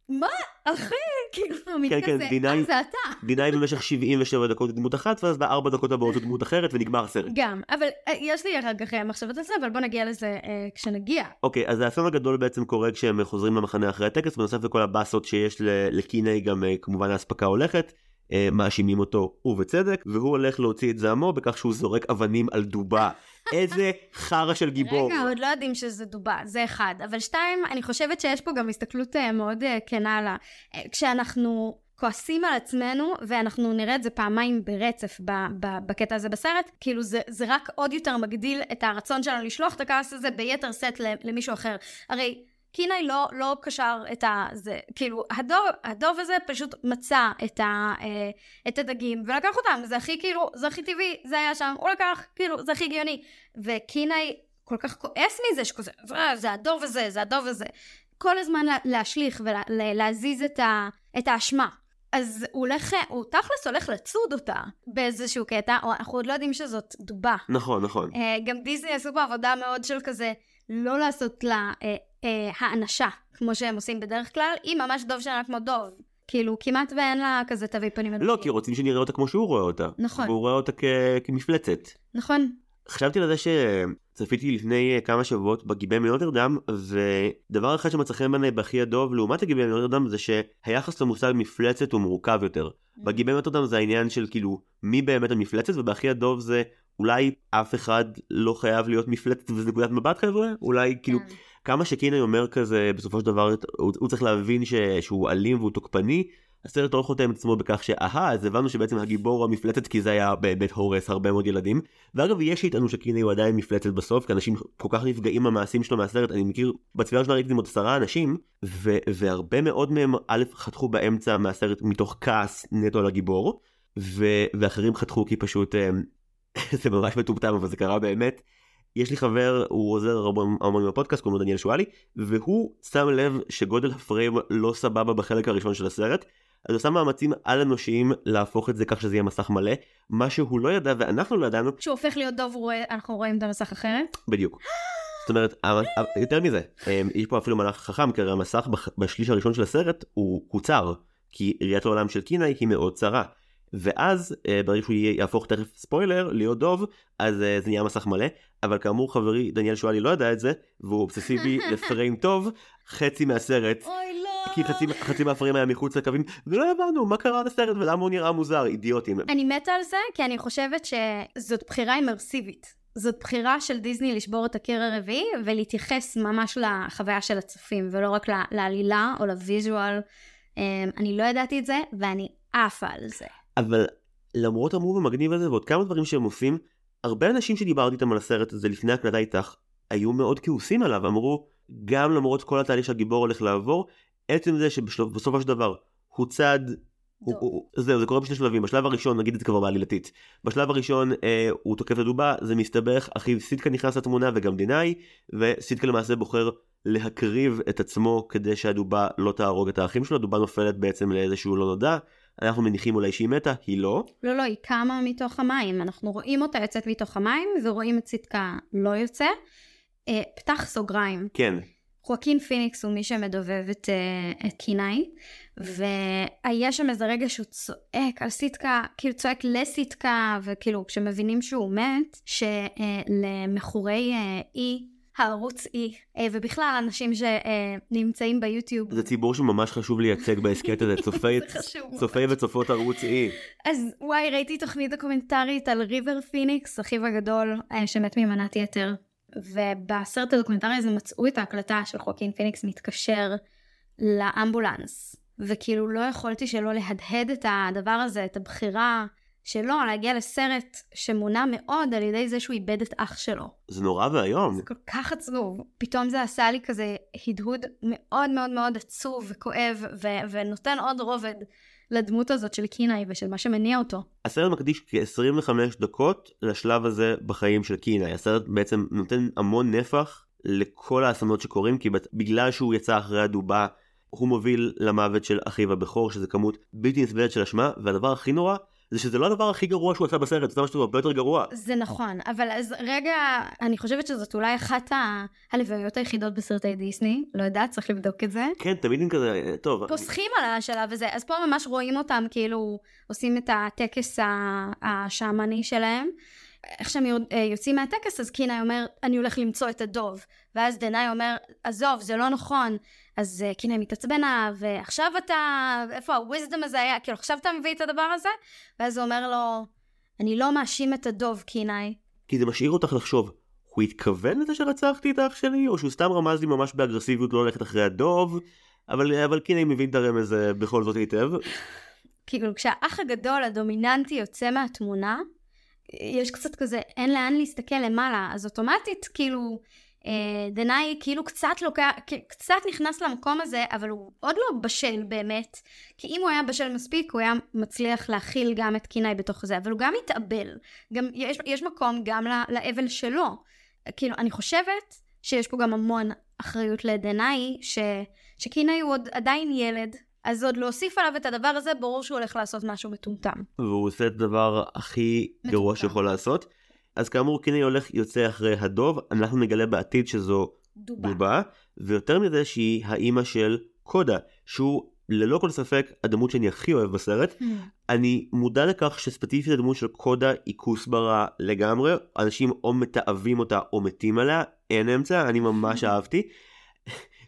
מה? אחי? כאילו, הוא כן, כן, מתכזה, אה, זה אתה. דיניי במשך 77 דקות דמות אחת, ואז בארבע דקות הבאות הוא דמות אחרת, ונגמר הסרט. גם, אבל אה, יש לי אחר כך מחשבות על זה, אבל בוא נגיע לזה אה, כשנגיע. אוקיי, אז האסון הגדול בעצם קורה כשהם חוזרים למחנה אחרי הטקס, בנוסף לכל הבאסות שיש לקיני, גם אה, כמובן האספקה הולכת. אה, מאשימים אותו ובצדק והוא הולך להוציא את זעמו בכך שהוא זורק אבנים על דובה. איזה חרא של גיבור. רגע, עוד לא יודעים שזה דובה, זה אחד. אבל שתיים, אני חושבת שיש פה גם הסתכלות אה, מאוד אה, כנה על ה... כשאנחנו כועסים על עצמנו, ואנחנו נראה את זה פעמיים ברצף ב- ב- בקטע הזה בסרט, כאילו זה, זה רק עוד יותר מגדיל את הרצון שלנו לשלוח את הכעס הזה ביתר סט למישהו אחר. הרי קינאי לא, לא קשר את ה... זה, כאילו, הדוב, הדוב הזה פשוט מצא את, ה, אה, את הדגים ולקח אותם, זה הכי כאילו, זה הכי טבעי, זה היה שם, הוא לקח, כאילו, זה הכי הגיוני. וקינאי כל כך כועס מזה, שכזה, "אה, זה הדוב הזה, זה הדוב הזה. כל הזמן לה, להשליך ולהזיז את, ה, את האשמה. אז הוא הולך, הוא תכלס הולך לצוד אותה באיזשהו קטע, או אנחנו עוד לא יודעים שזאת דובה. נכון, נכון. אה, גם דיסני עשו פה עבודה מאוד של כזה, לא לעשות לה אה, האנשה, כמו שהם עושים בדרך כלל, היא ממש דוב שלה כמו דוב. כאילו, כמעט ואין לה כזה תווי פנים לא. כי רוצים שנראה אותה כמו שהוא רואה אותה. נכון. והוא רואה אותה כ... כמפלצת. נכון. חשבתי על זה שצפיתי לפני אה, כמה שבועות בגיבן מנוטרדם, ודבר אחד שמצא חן בעיניי בהכי הדוב לעומת הגיבן מנוטרדם זה שהיחס למושג מפלצת הוא מורכב יותר. בגיבן מנוטרדם זה העניין של כאילו מי באמת המפלצת, ובהכי הדוב זה אולי אף אחד לא חייב להיות מפלצת וזה נקודת מבט חבר'ה? אולי כאילו כן. כמה שקינאי אומר כזה בסופו של דבר הוא, הוא צריך להבין ש, שהוא אלים והוא תוקפני. הסרט לא חותם את עצמו בכך שאהה אז הבנו שבעצם הגיבור המפלצת כי זה היה באמת הורס הרבה מאוד ילדים. ואגב יש שיטענו שקינאי הוא עדיין מפלצת בסוף כי אנשים כל כך נפגעים מהמעשים שלו מהסרט אני מכיר בצפייה ראשונה ראיתי עוד עשרה אנשים ו- והרבה מאוד מהם א' חתכו באמצע מהסרט מתוך כעס נטו על הגיבור ו- ואחרים חתכו כי פשוט אה, [LAUGHS] זה ממש מטומטם אבל זה קרה באמת. יש לי חבר הוא עוזר הרבה אומנים בפודקאסט קוראים לו דניאל שואלי והוא שם לב שגודל הפריים לא סבבה בחלק הראשון של הסרט אז הוא שם מאמצים על אנושיים להפוך את זה כך שזה יהיה מסך מלא מה שהוא לא ידע ואנחנו לא ידענו כשהוא הופך להיות דוב, רואה- אנחנו רואים את המסך אחרת. בדיוק. זאת אומרת יותר מזה אמ, יש פה אפילו מהלך חכם כי הרי המסך בשליש הראשון של הסרט הוא קוצר כי ראיית העולם של קינאי היא מאוד צרה. ואז אה, ברגע שהוא יהפוך תכף ספוילר להיות דוב אז אה, זה נהיה מסך מלא אבל כאמור חברי דניאל שואלי לא ידע את זה והוא אובססיבי [LAUGHS] לפריים טוב חצי מהסרט אוי לא. כי חצי, חצי מהפריים היה מחוץ לקווים ולא הבנו מה קרה לסרט ולמה הוא נראה מוזר אידיוטים. אני מתה על זה, כי אני חושבת שזאת בחירה אימרסיבית. זאת בחירה של דיסני לשבור את הקיר הרביעי ולהתייחס ממש לחוויה של הצופים ולא רק לעלילה או לוויז'ואל. אמ, אני לא ידעתי את זה ואני עפה על זה. אבל למרות המוב המגניב הזה ועוד כמה דברים שהם עושים, הרבה אנשים שדיברתי איתם על הסרט הזה לפני הקלטה איתך, היו מאוד כעוסים עליו, אמרו, גם למרות כל התהליך שהגיבור הולך לעבור, עצם זה שבסופו של דבר הוא צד, הוא. הוא, זהו, זה קורה בשני שלבים, בשלב הראשון, נגיד את זה כבר בעלילתית, בשלב הראשון אה, הוא תוקף את הדובה, זה מסתבך, אחיו סיטקה נכנס לתמונה וגם דינאי, וסיטקה למעשה בוחר להקריב את עצמו כדי שהדובה לא תהרוג את האחים שלו, הדובה נופלת בעצם לאיזשהו לא נודע, אנחנו מניחים אולי שהיא מתה, היא לא, לא, לא, היא קמה מתוך המים. אנחנו רואים אותה יוצאת מתוך המים ורואים את צדקה לא יוצא. אה, פתח סוגריים. כן, חואקין פיניקס הוא מי שמדובב את, אה, את קינאי, והיה שם איזה רגע שהוא צועק על סיטקה, כאילו צועק לסיטקה, וכאילו כשמבינים שהוא מת, שלמכורי אה, אי, הערוץ אי, אה, ובכלל אנשים שנמצאים ביוטיוב, זה ציבור שממש חשוב לייצג בהסכת הזה, [LAUGHS] צופי. צופי וצופות ערוץ E. אז וואי, ראיתי תוכנית דוקומנטרית על ריבר פיניקס, אחיו הגדול, אה, שמת ממנת יתר. ובסרט הדוקומנטרי הזה מצאו את ההקלטה של חואקין פיניקס מתקשר לאמבולנס. וכאילו לא יכולתי שלא להדהד את הדבר הזה, את הבחירה שלו להגיע לסרט שמונע מאוד על ידי זה שהוא איבד את אח שלו. זה נורא ואיום. זה כל כך עצוב. פתאום זה עשה לי כזה הדהוד מאוד מאוד מאוד עצוב וכואב, ו- ונותן עוד רובד לדמות הזאת של קינאי ושל מה שמניע אותו. הסרט מקדיש כ-25 דקות לשלב הזה בחיים של קינאי. הסרט בעצם נותן המון נפח לכל האסונות שקורים, כי בגלל שהוא יצא אחרי הדובה, הוא מוביל למוות של אחיו הבכור, שזה כמות בלתי נסבלת של אשמה, והדבר הכי נורא, זה שזה לא הדבר הכי גרוע שהוא עשה בסרט, זה משהו הרבה יותר גרוע. זה נכון, אבל אז רגע, אני חושבת שזאת אולי אחת הלוויות היחידות בסרטי דיסני, לא יודעת, צריך לבדוק את זה. כן, תמיד עם כזה, טוב, פוסחים על השלב הזה, אז פה ממש רואים אותם כאילו עושים את הטקס השעמני שלהם. איך שהם אה, יוצאים מהטקס אז קינאי אומר אני הולך למצוא את הדוב ואז דנאי אומר עזוב זה לא נכון אז אה, קינאי מתעצבן עליו ועכשיו אתה איפה הוויזדום הזה היה? כאילו עכשיו אתה מביא את הדבר הזה? ואז הוא אומר לו אני לא מאשים את הדוב קינאי. כי זה משאיר אותך לחשוב, הוא התכוון לזה שרצחתי את האח שלי, או שהוא סתם רמז לי ממש באגרסיביות לא ללכת אחרי הדוב, אבל, אבל קינאי מבין את הרמז אה, בכל זאת היטב. [LAUGHS] כאילו כשהאח הגדול הדומיננטי יוצא מהתמונה יש קצת כזה אין לאן להסתכל למעלה. אז אוטומטית כאילו דנאי כאילו קצת לוקח, קצת נכנס למקום הזה, אבל הוא עוד לא בשל באמת. כי אם הוא היה בשל מספיק, הוא היה מצליח להכיל גם את קינאי בתוך זה, אבל הוא גם מתאבל. גם יש, יש מקום גם לאבל שלו. כאילו, אני חושבת שיש פה גם המון אחריות לדנאי, ש, שקינאי הוא עוד עדיין ילד, אז עוד להוסיף עליו את הדבר הזה, ברור שהוא הולך לעשות משהו מטומטם. והוא עושה את הדבר הכי מטומטם. גרוע שיכול לעשות. אז כאמור קינאי הולך יוצא אחרי הדוב, אנחנו נגלה בעתיד שזו דובה, דובה ויותר מזה שהיא האימא של קודה, שהוא ללא כל ספק הדמות שאני הכי אוהב בסרט. Hmm. אני מודע לכך שספציפית הדמות של קודה היא כוסברה לגמרי, אנשים או מתעבים אותה או מתים עליה, אין אמצע, אני ממש אהבתי.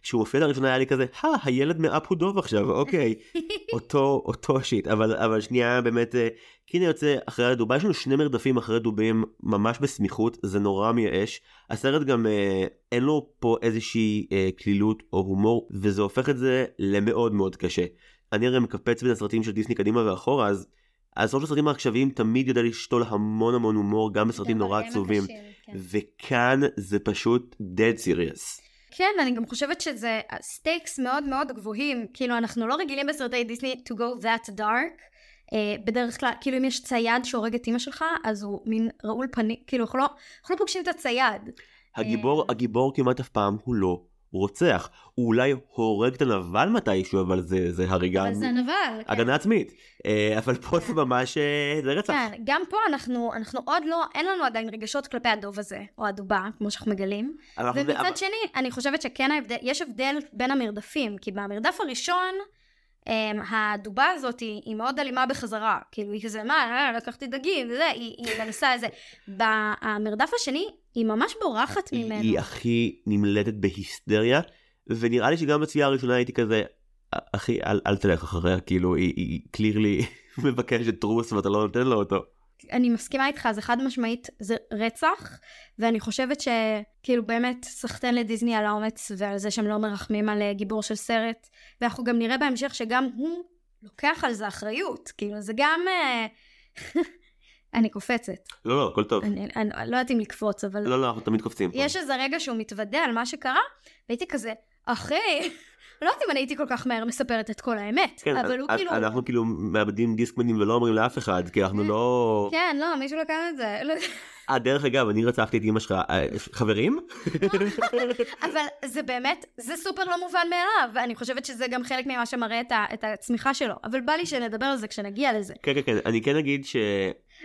כשהוא מופיע לראשונה היה לי כזה, הא, הילד מאפו דוב עכשיו, אוקיי, [LAUGHS] אותו, אותו שיט, אבל, אבל שנייה באמת, אה, קינה יוצא אחרי הדובה, יש לנו שני מרדפים אחרי דובים ממש בסמיכות, זה נורא מייאש. הסרט גם אה, אין לו פה איזושהי אה, קלילות או הומור, וזה הופך את זה למאוד מאוד קשה. אני הרי מקפץ בין הסרטים של דיסני קדימה ואחורה, אז הסרט של הסרטים העכשוויים תמיד יודע לשתול המון המון הומור, גם בסרטים נורא עצובים. כן. וכאן זה פשוט dead serious. כן, אני גם חושבת שזה stakes מאוד מאוד גבוהים. כאילו, אנחנו לא רגילים בסרטי דיסני to go that dark. Uh, בדרך כלל, כאילו אם יש צייד שהורג את אימא שלך, אז הוא מין רעול פנים, כאילו אנחנו לא, אנחנו לא פוגשים את הצייד. הגיבור, uh, הגיבור כמעט אף פעם הוא לא רוצח. הוא אולי הורג את הנבל מתישהו, אבל זה, זה הריגה... אבל זה נבל. כן. הגנה עצמית. אה, אבל פה זה ממש, אה, זה רצח. כן, גם פה אנחנו, אנחנו עוד לא, אין לנו עדיין רגשות כלפי הדוב הזה, או הדובה, כמו שאנחנו מגלים. ומצד אבל... שני, אני חושבת שכן ההבדל, יש הבדל בין המרדפים, כי במרדף הראשון, הדובה הזאת היא, היא מאוד אלימה בחזרה, כאילו היא כזה, מה, אה, לקחתי דגים, וזה, היא, היא מנסה איזה. במרדף השני, היא ממש בורחת ממנו. היא הכי נמלטת בהיסטריה, ונראה לי שגם בצביעה הראשונה הייתי כזה, אחי, אל, אל תלך אחריה, כאילו, היא קלירלי [LAUGHS] מבקשת טרוס ואתה לא נותן לו אותו. אני מסכימה איתך, זה חד משמעית, זה רצח, ואני חושבת שכאילו באמת סחטיין לדיסני על האומץ ועל זה שהם לא מרחמים על אה, גיבור של סרט, ואנחנו גם נראה בהמשך שגם הוא לוקח על זה אחריות, כאילו זה גם... אה, [LAUGHS] אני קופצת. לא, לא, הכל טוב. אני, אני, אני לא יודעת אם לקפוץ, אבל... לא, לא, אנחנו תמיד קופצים. יש פה. איזה רגע שהוא מתוודה על מה שקרה, והייתי כזה, אחי, לא יודעת אם אני הייתי כל כך מהר מספרת את כל האמת, כן, אבל הוא כאילו... אנחנו כאילו מאבדים דיסקמנים ולא אומרים לאף אחד, כי אנחנו לא... כן, לא, מישהו לקח את זה. אה, דרך אגב, אני רצחתי את אמא שלך, אה, חברים? אבל זה באמת, זה סופר לא מובן מאליו, ואני חושבת שזה גם חלק ממה שמראה את הצמיחה שלו, אבל בא לי שנדבר על זה כשנגיע לזה. כן, כן, כן, אני כן אגיד ש...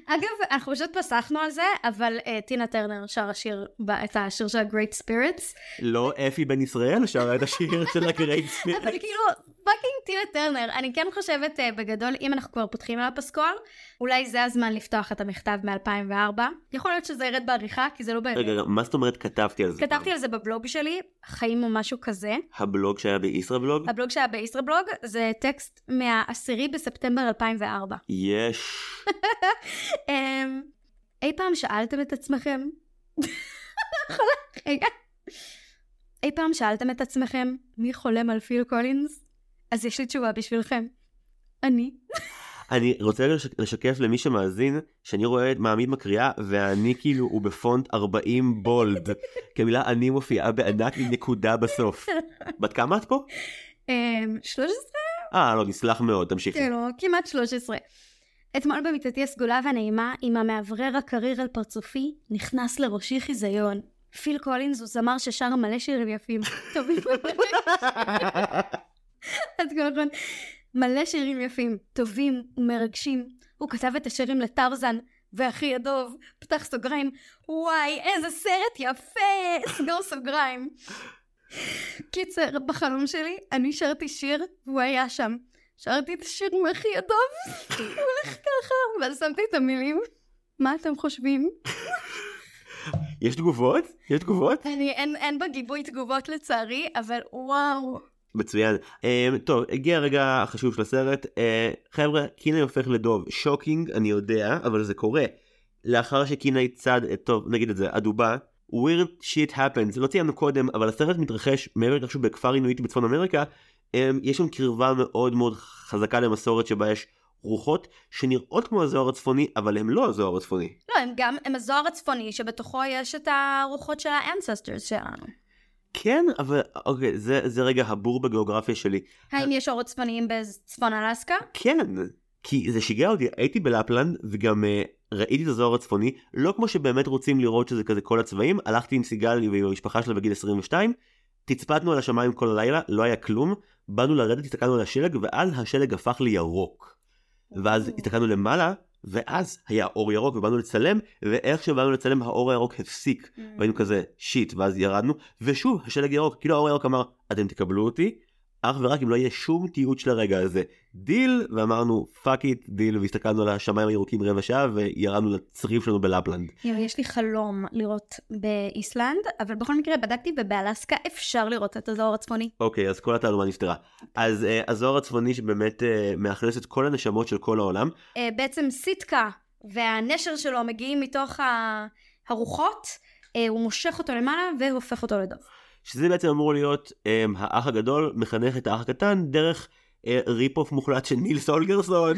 אגב, אנחנו פשוט פסחנו על זה, אבל uh, טינה טרנר שרה שיר, את השיר של ה-Great Spirits. לא אפי בן ישראל שרה את השיר של ה-Great Spirits. אבל כאילו, fucking טינה טרנר. אני כן חושבת uh, בגדול, אם אנחנו כבר פותחים על הפסקול, אולי זה הזמן לפתוח את המכתב מ-2004. יכול להיות שזה ירד בעריכה, כי זה לא באמת. רגע, מה זאת אומרת כתבתי על זה? כתבתי על זה בבלוג שלי, חיים או משהו כזה. הבלוג שהיה בישראבלוג? הבלוג שהיה בישראבלוג, זה טקסט מה-10 בספטמבר 2004. יש. [LAUGHS] אמ, אי פעם שאלתם את עצמכם? [LAUGHS] רגע. אי פעם שאלתם את עצמכם מי חולם על פיל קולינס? אז יש לי תשובה בשבילכם. אני. אני רוצה לשקף למי שמאזין שאני רואה את עמית מקריאה ואני כאילו הוא בפונט 40 bold [LAUGHS] כי המילה אני מופיעה בענק עם נקודה בסוף. בת כמה את פה? 13? אמ, אה לא נסלח מאוד תמשיכי. כאילו כמעט 13. אתמול במיטתי הסגולה והנעימה, עם המאוורר הקריר על פרצופי, נכנס לראשי חיזיון. פיל קולינס הוא זמר ששר מלא שירים יפים. [LAUGHS] טובים. [LAUGHS] אז נכון. מלא שירים יפים, טובים ומרגשים. הוא כתב את השירים לטרזן, ואחי הדוב, פתח סוגריים, וואי, איזה סרט יפה! [LAUGHS] סגור סוגריים. קיצר, בחלום שלי, אני שרתי שיר, והוא היה שם. שרתי את השיר מאחי הדוב, [LAUGHS] הוא הולך ככה, ואז שמתי את המילים. מה אתם חושבים? יש תגובות? יש תגובות? אני, אין, אין בגיבוי תגובות לצערי, אבל וואו. מצוין. Um, טוב, הגיע הרגע החשוב של הסרט. Uh, חבר'ה, קינאי הופך לדוב. שוקינג, אני יודע, אבל זה קורה. לאחר שקינאי צד את, טוב, נגיד את זה, הדובה. weird shit happens, לא ציינו קודם, אבל הסרט מתרחש מעבר לכך שהוא בכפר עינויטי בצפון אמריקה, יש שם קרבה מאוד מאוד חזקה למסורת שבה יש רוחות שנראות כמו הזוהר הצפוני, אבל הם לא הזוהר הצפוני. לא, הם גם, הם הזוהר הצפוני, שבתוכו יש את הרוחות של האנססטרס שלנו. כן, אבל אוקיי, זה, זה רגע הבור בגיאוגרפיה שלי. האם יש אורות צפוניים בצפון אלסקה? כן, כי זה שיגע אותי, הייתי בלפלנד וגם uh, ראיתי את הזוהר הצפוני, לא כמו שבאמת רוצים לראות שזה כזה כל הצבעים, הלכתי עם סיגל ועם המשפחה שלה בגיל 22, תצפתנו על השמיים כל הלילה, לא היה כלום, באנו לרדת, הסתכלנו על השלג, ואז השלג הפך לירוק. ואז הסתכלנו למעלה, ואז היה אור ירוק ובאנו לצלם, ואיך שבאנו לצלם האור הירוק הפסיק, Mm. והיינו כזה שיט, ואז ירדנו, ושוב השלג ירוק, כאילו האור הירוק אמר, אתם תקבלו אותי, אך ורק אם לא יהיה שום תיעוד של הרגע הזה. דיל, ואמרנו fuck it, deal, והסתכלנו על השמיים הירוקים רבע שעה, וירדנו לצריף שלנו בלפלנד. יש לי חלום לראות באיסלנד, אבל בכל מקרה בדקתי ובאלסקה אפשר לראות את הזוהר הצפוני. אוקיי, אז כל התעלומה נפתרה. אז uh, הזוהר הצפוני שבאמת uh, מאכלס את כל הנשמות של כל העולם, אה, בעצם סיטקה והנשר שלו מגיעים מתוך הרוחות, הוא מושך אותו למעלה והופך אותו לדוב. שזה בעצם אמור להיות um, האח הגדול מחנך את האח הקטן דרך uh, rip-off מוחלט של ניל סוולגרסון,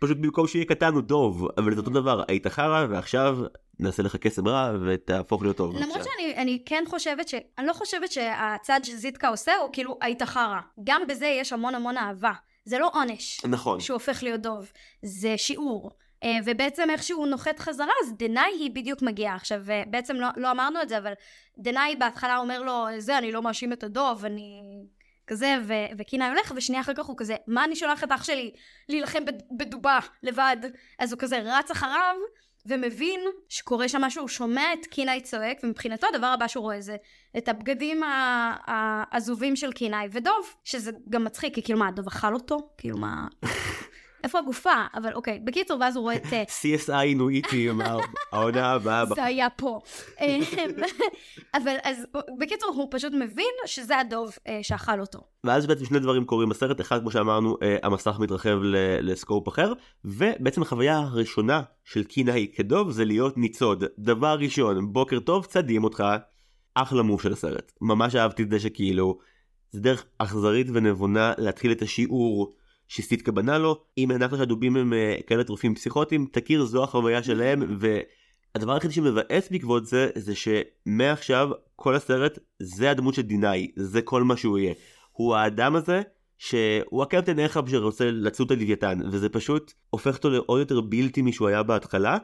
פשוט במקום שיהיה קטן הוא דוב, אבל זה אותו דבר, היית חרא ועכשיו נעשה לך קסם רע ותהפוך להיות טוב. למרות עכשיו. שאני אני כן חושבת ש... אני לא חושבת שהצד שסיטקה עושה הוא כאילו היית חרא. גם בזה יש המון המון אהבה. זה לא עונש נכון. שהוא הופך להיות דוב, זה שיעור. אה, ובעצם איך שהוא נוחת חזרה, אז דנאי היא בדיוק מגיעה. עכשיו, אה, בעצם לא, לא אמרנו את זה, אבל דנאי בהתחלה אומר לו, זה, אני לא מאשים את הדוב, אני... כזה, ו- וקינאי הולך, ושנייה אחר כך הוא כזה, מה אני שולח את אח שלי להילחם בד- בדובה לבד? אז הוא כזה רץ אחריו, ומבין שקורה שם משהו, הוא שומע את קינאי צועק, ומבחינתו הדבר הבא שהוא רואה זה את הבגדים העזובים של קינאי ודוב, שזה גם מצחיק, כי כאילו מה, הדוב אכל אותו? כאילו מה... איפה הגופה? אבל אוקיי, בקיצור, ואז הוא רואה את... אה, CSI אינואיטי אמר העונה הבאה. זה היה פה. אמ, אבל אז בקיצור הוא פשוט מבין שזה הדוב אה, שאכל אותו. ואז בעצם שני דברים קורים בסרט, אחד כמו שאמרנו אה, המסך מתרחב לסקופ אחר, ובעצם החוויה הראשונה של קינאי כדוב זה להיות ניצוד. דבר ראשון, בוקר טוב, צדים אותך, אחלה מוב של הסרט. ממש אהבתי את זה שכאילו, זה דרך אכזרית ונבונה להתחיל את השיעור שסיטקה בנה לו, אם הנחת שהדובים הם אה, כאלה טרופים פסיכוטיים, תכיר זו החוויה שלהם, והדבר היחידי שמבאס בעקבות זה, זה שמעכשיו כל הסרט זה הדמות של דינאי, זה כל מה שהוא יהיה. הוא האדם הזה שהוא הקפטן אחאב שרוצה לצוד את הלוויתן וזה פשוט הופך אותו לעוד יותר בלתי משהוא היה בהתחלה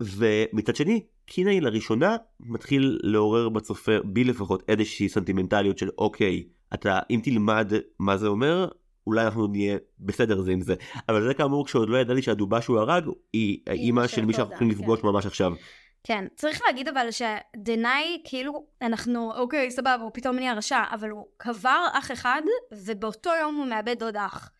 ומצד שני קינאי לראשונה מתחיל לעורר בצופה בי לפחות איזושהי סנטימנטליות של אוקיי אתה אם תלמד מה זה אומר אולי אנחנו נהיה בסדר זה עם זה אבל זה כאמור כשעוד לא ידעתי שהדובה שהוא הרג היא האימא של מי שאנחנו הולכים לפגוש כן. ממש עכשיו. כן, צריך להגיד אבל שדנאי, כאילו, אנחנו, אוקיי, סבבה, הוא פתאום נהיה רשע, אבל הוא קבר אח אחד, ובאותו יום הוא מאבד עוד אח.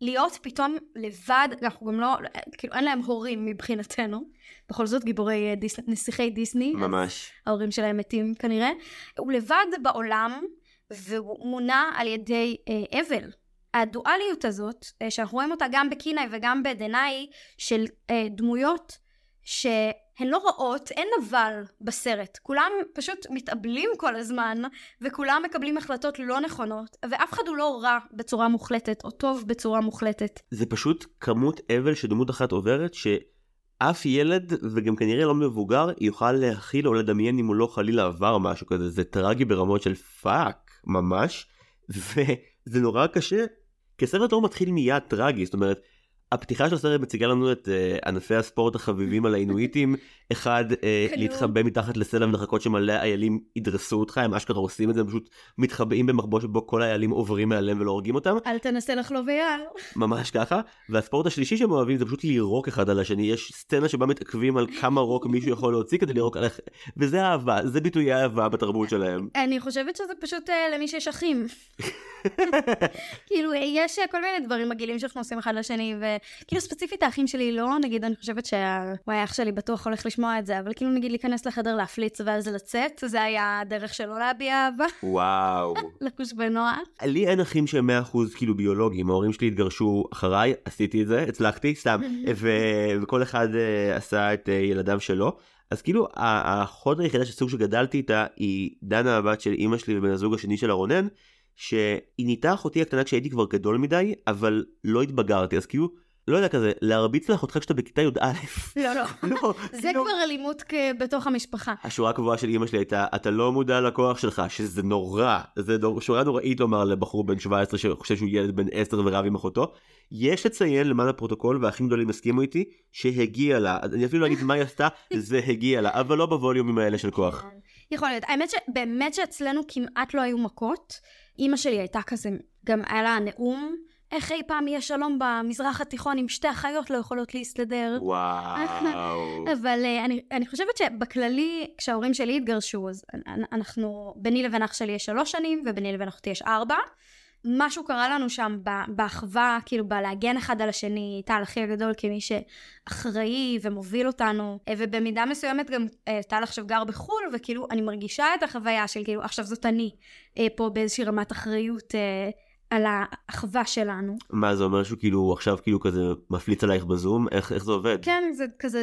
להיות פתאום לבד, אנחנו גם לא, כאילו, אין להם הורים מבחינתנו. בכל זאת, גיבורי אה, דיס, נסיכי דיסני. ממש. ההורים שלהם מתים כנראה. הוא לבד בעולם, והוא מונע על ידי אה, אבל. הדואליות הזאת, אה, שאנחנו רואים אותה גם בקינאי וגם בדנאי, של אה, דמויות שהן לא רעות, אין אבל בסרט. כולם פשוט מתאבלים כל הזמן, וכולם מקבלים החלטות לא נכונות, ואף אחד הוא לא רע בצורה מוחלטת, או טוב בצורה מוחלטת. זה פשוט כמות אבל שדמות אחת עוברת שאף ילד וגם כנראה לא מבוגר יוכל להכיל או לדמיין אם הוא לא חלילה עבר משהו כזה זה טרגי ברמות של fuck ממש [LAUGHS] וזה נורא קשה כי הסרט לא מתחיל מיד טרגי זאת אומרת הפתיחה של הסרט מציגה לנו את uh, ענפי הספורט החביבים על האינואיטים [LAUGHS] אחד uh. להתחבא מתחת לסלע ולחכות שמלא איילים ידרסו אותך הם אשכרה עושים את זה הם פשוט מתחבאים במחבוא שבו כל האיילים עוברים מעליהם ולא הורגים אותם אל תנסה לחלוב אייל. [LAUGHS] ממש ככה והספורט השלישי שהם אוהבים זה פשוט לירוק אחד על השני יש סצנה שבה מתעכבים על כמה רוק מישהו יכול להוציא כדי לירוק על איך וזה אהבה זה ביטויי אהבה בתרבות שלהם אני חושבת שזה פשוט אה, למי שיש אחים. [LAUGHS] כאילו, יש כל מיני דברים מגעילים שאנחנו עושים אחד לשני, וכאילו ספציפית האחים שלי לא, נגיד, אני חושבת שוואי, אח שלי בטוח הולך לשמוע את זה, אבל כאילו נגיד להיכנס לחדר להפליץ ואז לצאת, זה היה הדרך שלו להביע אהבה, וואו. [LAUGHS] לחוש בנוח. לי אין אחים שהם 100% כאילו ביולוגיים ההורים שלי התגרשו אחריי עשיתי את זה הצלחתי סתם [LAUGHS] ו- וכל אחד uh, עשה את uh, ילדיו שלו. אז כאילו האחות היחידה שסוג שגדלתי איתה היא דנה הבת של אימא שלי ובן הזוג השני שלה רונן שהיא נהייתה אחותי הקטנה כשהייתי כבר גדול מדי אבל לא התבגרתי. אז כאילו לא יודע כזה, להרביץ לאחותך כשאתה בכיתה י"א. לא, לא. [LAUGHS] לא, [LAUGHS] זה כאילו, כבר אלימות בתוך המשפחה. השורה הקבועה של אימא שלי הייתה, אתה לא מודע לכוח שלך, שזה נורא, זה נור- שורה נוראית לומר לבחור בן 17 שחושב שהוא ילד בן 10 ורב עם אחותו. יש לציין למען הפרוטוקול, והאחים גדולים הסכימו איתי, שהגיע לה, אני אפילו לא אגיד מה היא עשתה, [LAUGHS] זה הגיע לה, אבל לא בווליומים האלה של כוח. יכול להיות. האמת שבאמת שאצלנו כמעט לא היו מכות. אימא שלי הייתה כזה, גם היה לה נאום, איך אי פעם יהיה שלום במזרח התיכון אם שתי אחיות לא יכולות להסתדר. וואו. [LAUGHS] אבל uh, אני, אני חושבת שבכללי, כשההורים שלי התגרשו, אז אנ- אנחנו, ביני לבין אח שלי יש שלוש שנים, וביני לבין אחותי יש ארבע. משהו קרה לנו שם באחווה, כאילו בלהגן אחד על השני, טל אחי הגדול כמי שאחראי ומוביל אותנו, אה, ובמידה מסוימת גם אה, טל עכשיו גר בחו"ל, וכאילו אני מרגישה את החוויה של כאילו עכשיו זאת אני, אה, פה באיזושהי רמת אחריות אה, על האחווה שלנו. מה זה אומר שהוא כאילו עכשיו כאילו כזה מפליץ עלייך בזום? איך איך זה עובד? כן, זה כזה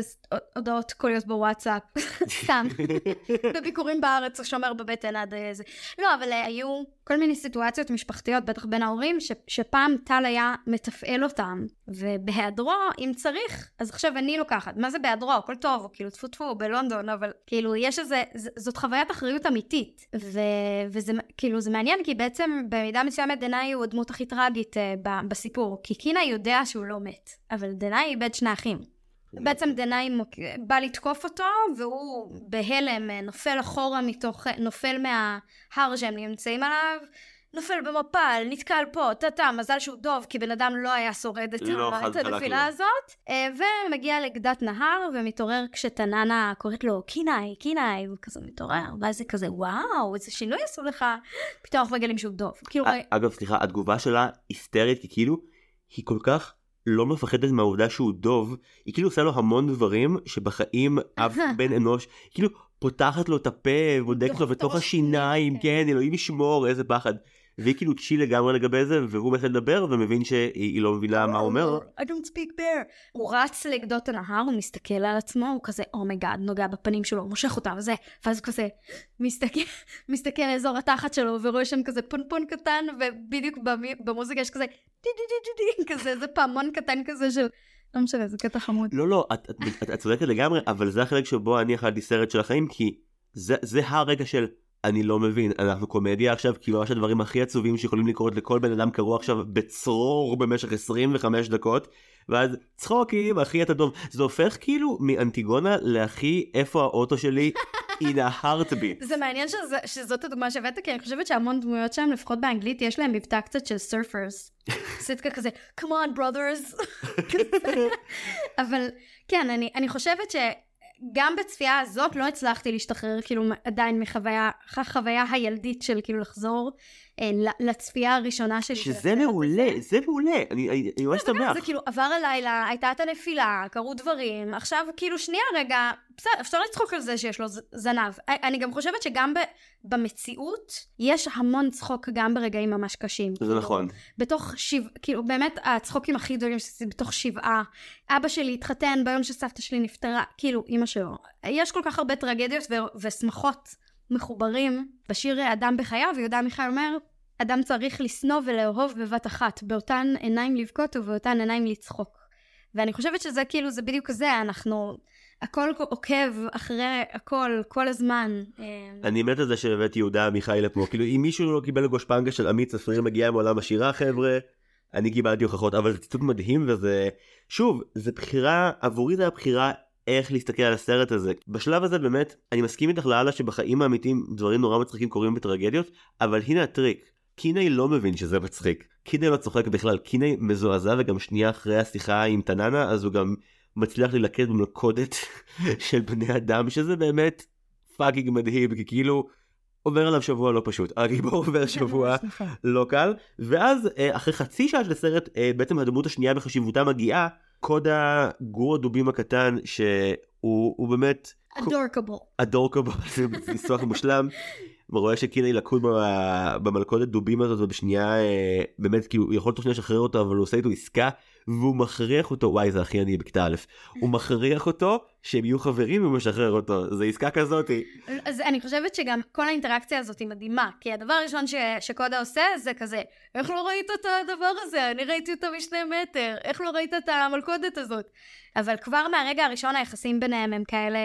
הודעות קוליות בוואטסאפ, [LAUGHS] סתם. [LAUGHS] בביקורים בארץ, הוא שומר בבטן עד איזה... לא, אבל אה, היו כל מיני סיטואציות משפחתיות, בטח בין ההורים, ש, שפעם טל היה מתפעל אותם, ובהיעדרו, אם צריך, אז עכשיו אני לוקחת. מה זה בהיעדרו? הכל טוב, הוא כאילו טפו טפו, בלונדון, אבל כאילו, יש איזה... ז- זאת חוויית אחריות אמיתית. ו, וזה כאילו, זה מעניין, כי בעצם במידה מסוימת דנאי הוא הדמות הכי טראגית ב, בסיפור. כי קינה יודע שהוא לא מת, אבל דנאי איבד שני אחים. בעצם דנאי. בא לתקוף אותו, והוא בהלם אה, נופל אחורה מתוך, אה, נופל מההר שהם נמצאים עליו, נופל במפל, נתקל פה, טה-טה, מזל שהוא דוב, כי בן אדם לא היה שורד את, לא, את הנפילה. הזאת, אה, ומגיע לגדת נהר, ומתעורר כשטננה קוראת לו, קינאי, קינאי, הוא כזה מתעורר, ואז זה כזה, וואו, איזה שינוי עשו לך, פתאום אנחנו מגלים שהוא דוב. כאילו, א- אגב סליחה התגובה שלה היסטרית כי כאילו היא כל כך לא מפחדת מהעובדה שהוא דוב היא כאילו עושה לו המון דברים שבחיים אף [LAUGHS] בן אנוש כאילו פותחת לו את הפה בודקת לו בתוך השיניים פנימה, כן אלוהים ישמור איזה פחד. והיא כאילו chill לגמרי לגבי זה והוא מנסה לדבר ומבין שהיא היא לא מבינה מה הוא אומר. I don't speak bear. הוא רץ לגדות הנהר, הוא מסתכל על עצמו, הוא כזה, oh my god, נוגע בפנים שלו, מושך אותם וזה, ואז הוא כזה מסתכל, [LAUGHS] מסתכל לאזור התחת שלו, ורואה שם כזה פונפון קטן, ובדיוק במוזיקה יש כזה די די די די די, כזה איזה פעמון קטן כזה של... לא משנה, זה קטע חמוד. לא לא את, את, את, את צודקת לגמרי אבל זה החלק שבו אני אכלתי סרט של החיים כי זה, זה הרגע של אני לא מבין אנחנו קומדיה עכשיו כי ממש הדברים הכי עצובים שיכולים לקרות לכל בן אדם קרו עכשיו בצרור במשך 25 דקות ואז צחוקים אחי אתה טוב זה הופך כאילו מאנטיגונה לאחי איפה האוטו שלי [LAUGHS] in a heartbeat. זה מעניין שזה, שזאת הדוגמה שהבאת, כי אני חושבת שהמון דמויות שם, לפחות באנגלית, יש להם מבטא קצת של סרפרס. [LAUGHS] סיטקה כזה, come on brothers. [LAUGHS] אבל כן, אני, אני חושבת שגם בצפייה הזאת לא הצלחתי להשתחרר כאילו עדיין מחוויה, החוויה הילדית של כאילו לחזור לצפייה הראשונה שלי. של שזה מעולה. זה מעולה אני, ממש וגם שמח. זה כאילו עבר הלילה, הייתה את הנפילה, קרו דברים, עכשיו כאילו שנייה רגע, בסדר, אפשר לצחוק על זה שיש לו זנב. אני גם חושבת שגם במציאות יש המון צחוק גם ברגעים ממש קשים. זה כאילו, נכון. בתוך שבעה, כאילו באמת הצחוקים הכי גדולים שזה בתוך שבעה. אבא שלי התחתן ביום שסבתא שלי נפטרה, כאילו אימא שלו. יש כל כך הרבה טרגדיות ושמחות מחוברים. בשיר אדם בחייו, יהודה עמיחי אומר, אדם צריך לשנוא ולאהוב בבת אחת, באותן עיניים לבכות ובאותן עיניים לצחוק. ואני חושבת שזה כאילו, זה בדיוק זה, אנחנו, הכל עוקב אחרי הכל, כל הזמן. אה, אני מת על זה שהבאתי יהודה עמיחי לפה כאילו אם מישהו לא קיבל גושפנקה של עמית צפריר מגיע מעולם השירה חבר'ה אני קיבלתי הוכחות אבל זה ציטוט מדהים וזה שוב זה בחירה עבורי זה הבחירה איך להסתכל על הסרט הזה בשלב הזה באמת אני מסכים איתך לאללה שבחיים האמיתיים דברים נורא מצחיקים קורים בטרגדיות אבל הנה הטריק קינאי לא מבין שזה מצחיק. קינאי לא צוחק בכלל. קינאי מזועזע וגם שנייה אחרי השיחה עם טננה אז הוא גם מצליח להילכד במלכודת [LAUGHS] של בני אדם שזה באמת fucking מדהים כי כאילו עובר עליו שבוע לא פשוט. הגיבור עובר שבוע נכון. לא קל. ואז אה, אחרי חצי שעה של הסרט אה, בעצם הדמות השנייה בחשיבותה מגיעה קודה גור הדובים הקטן שהוא הוא באמת אדורקבל. אדורקבל [LAUGHS] זה ניסוח מושלם ורואה שקינאי לקוד במלכודת דובים הזאת ובשנייה אה, באמת כאילו יכול תוך שנייה לשחרר אותו אבל הוא עושה איתו עסקה והוא מכריח אותו וואי זה הכי עני בכיתה א' הוא מכריח אותו שהם יהיו חברים והוא משחרר אותו זה עסקה כזאתי אז אני חושבת שגם כל האינטראקציה הזאת היא מדהימה, כי הדבר הראשון ש, שקודה עושה זה כזה, איך לא ראית את הדבר הזה? אני ראיתי אותו משני מטר, איך לא ראית את המלכודת הזאת? אבל כבר מהרגע הראשון היחסים ביניהם הם כאלה,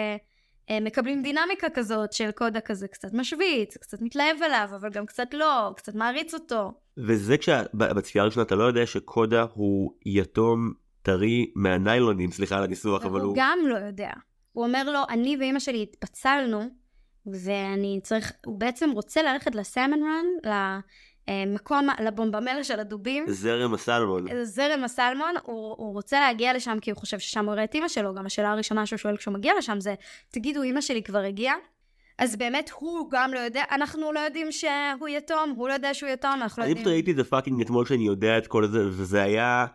מקבלים דינמיקה כזאת של קודה כזה קצת משוויץ, קצת מתלהב אליו, אבל גם קצת לא, קצת מעריץ אותו. וזה כשבצפייה הראשונה אתה לא יודע שקודה הוא יתום טרי מהניילונים סליחה על הניסוח אבל הוא הוא גם לא יודע. הוא אומר לו, אני ואימא שלי התפצלנו, ואני צריך, הוא בעצם רוצה ללכת לסלמון רן, למקום, לבומבמלה של הדובים. זרם הסלמון זרם הסלמון, הוא, הוא רוצה להגיע לשם כי הוא חושב ששם הוא יראה את אימא שלו, גם השאלה הראשונה שהוא שואל כשהוא מגיע לשם זה, תגידו, אימא שלי כבר הגיעה? אז באמת הוא גם לא יודע, אנחנו לא יודעים שהוא יתום, הוא לא יודע שהוא יתום, אנחנו לא אני פשוט יודעים. ראיתי את זה fucking אתמול שאני יודע את כל זה וזה היה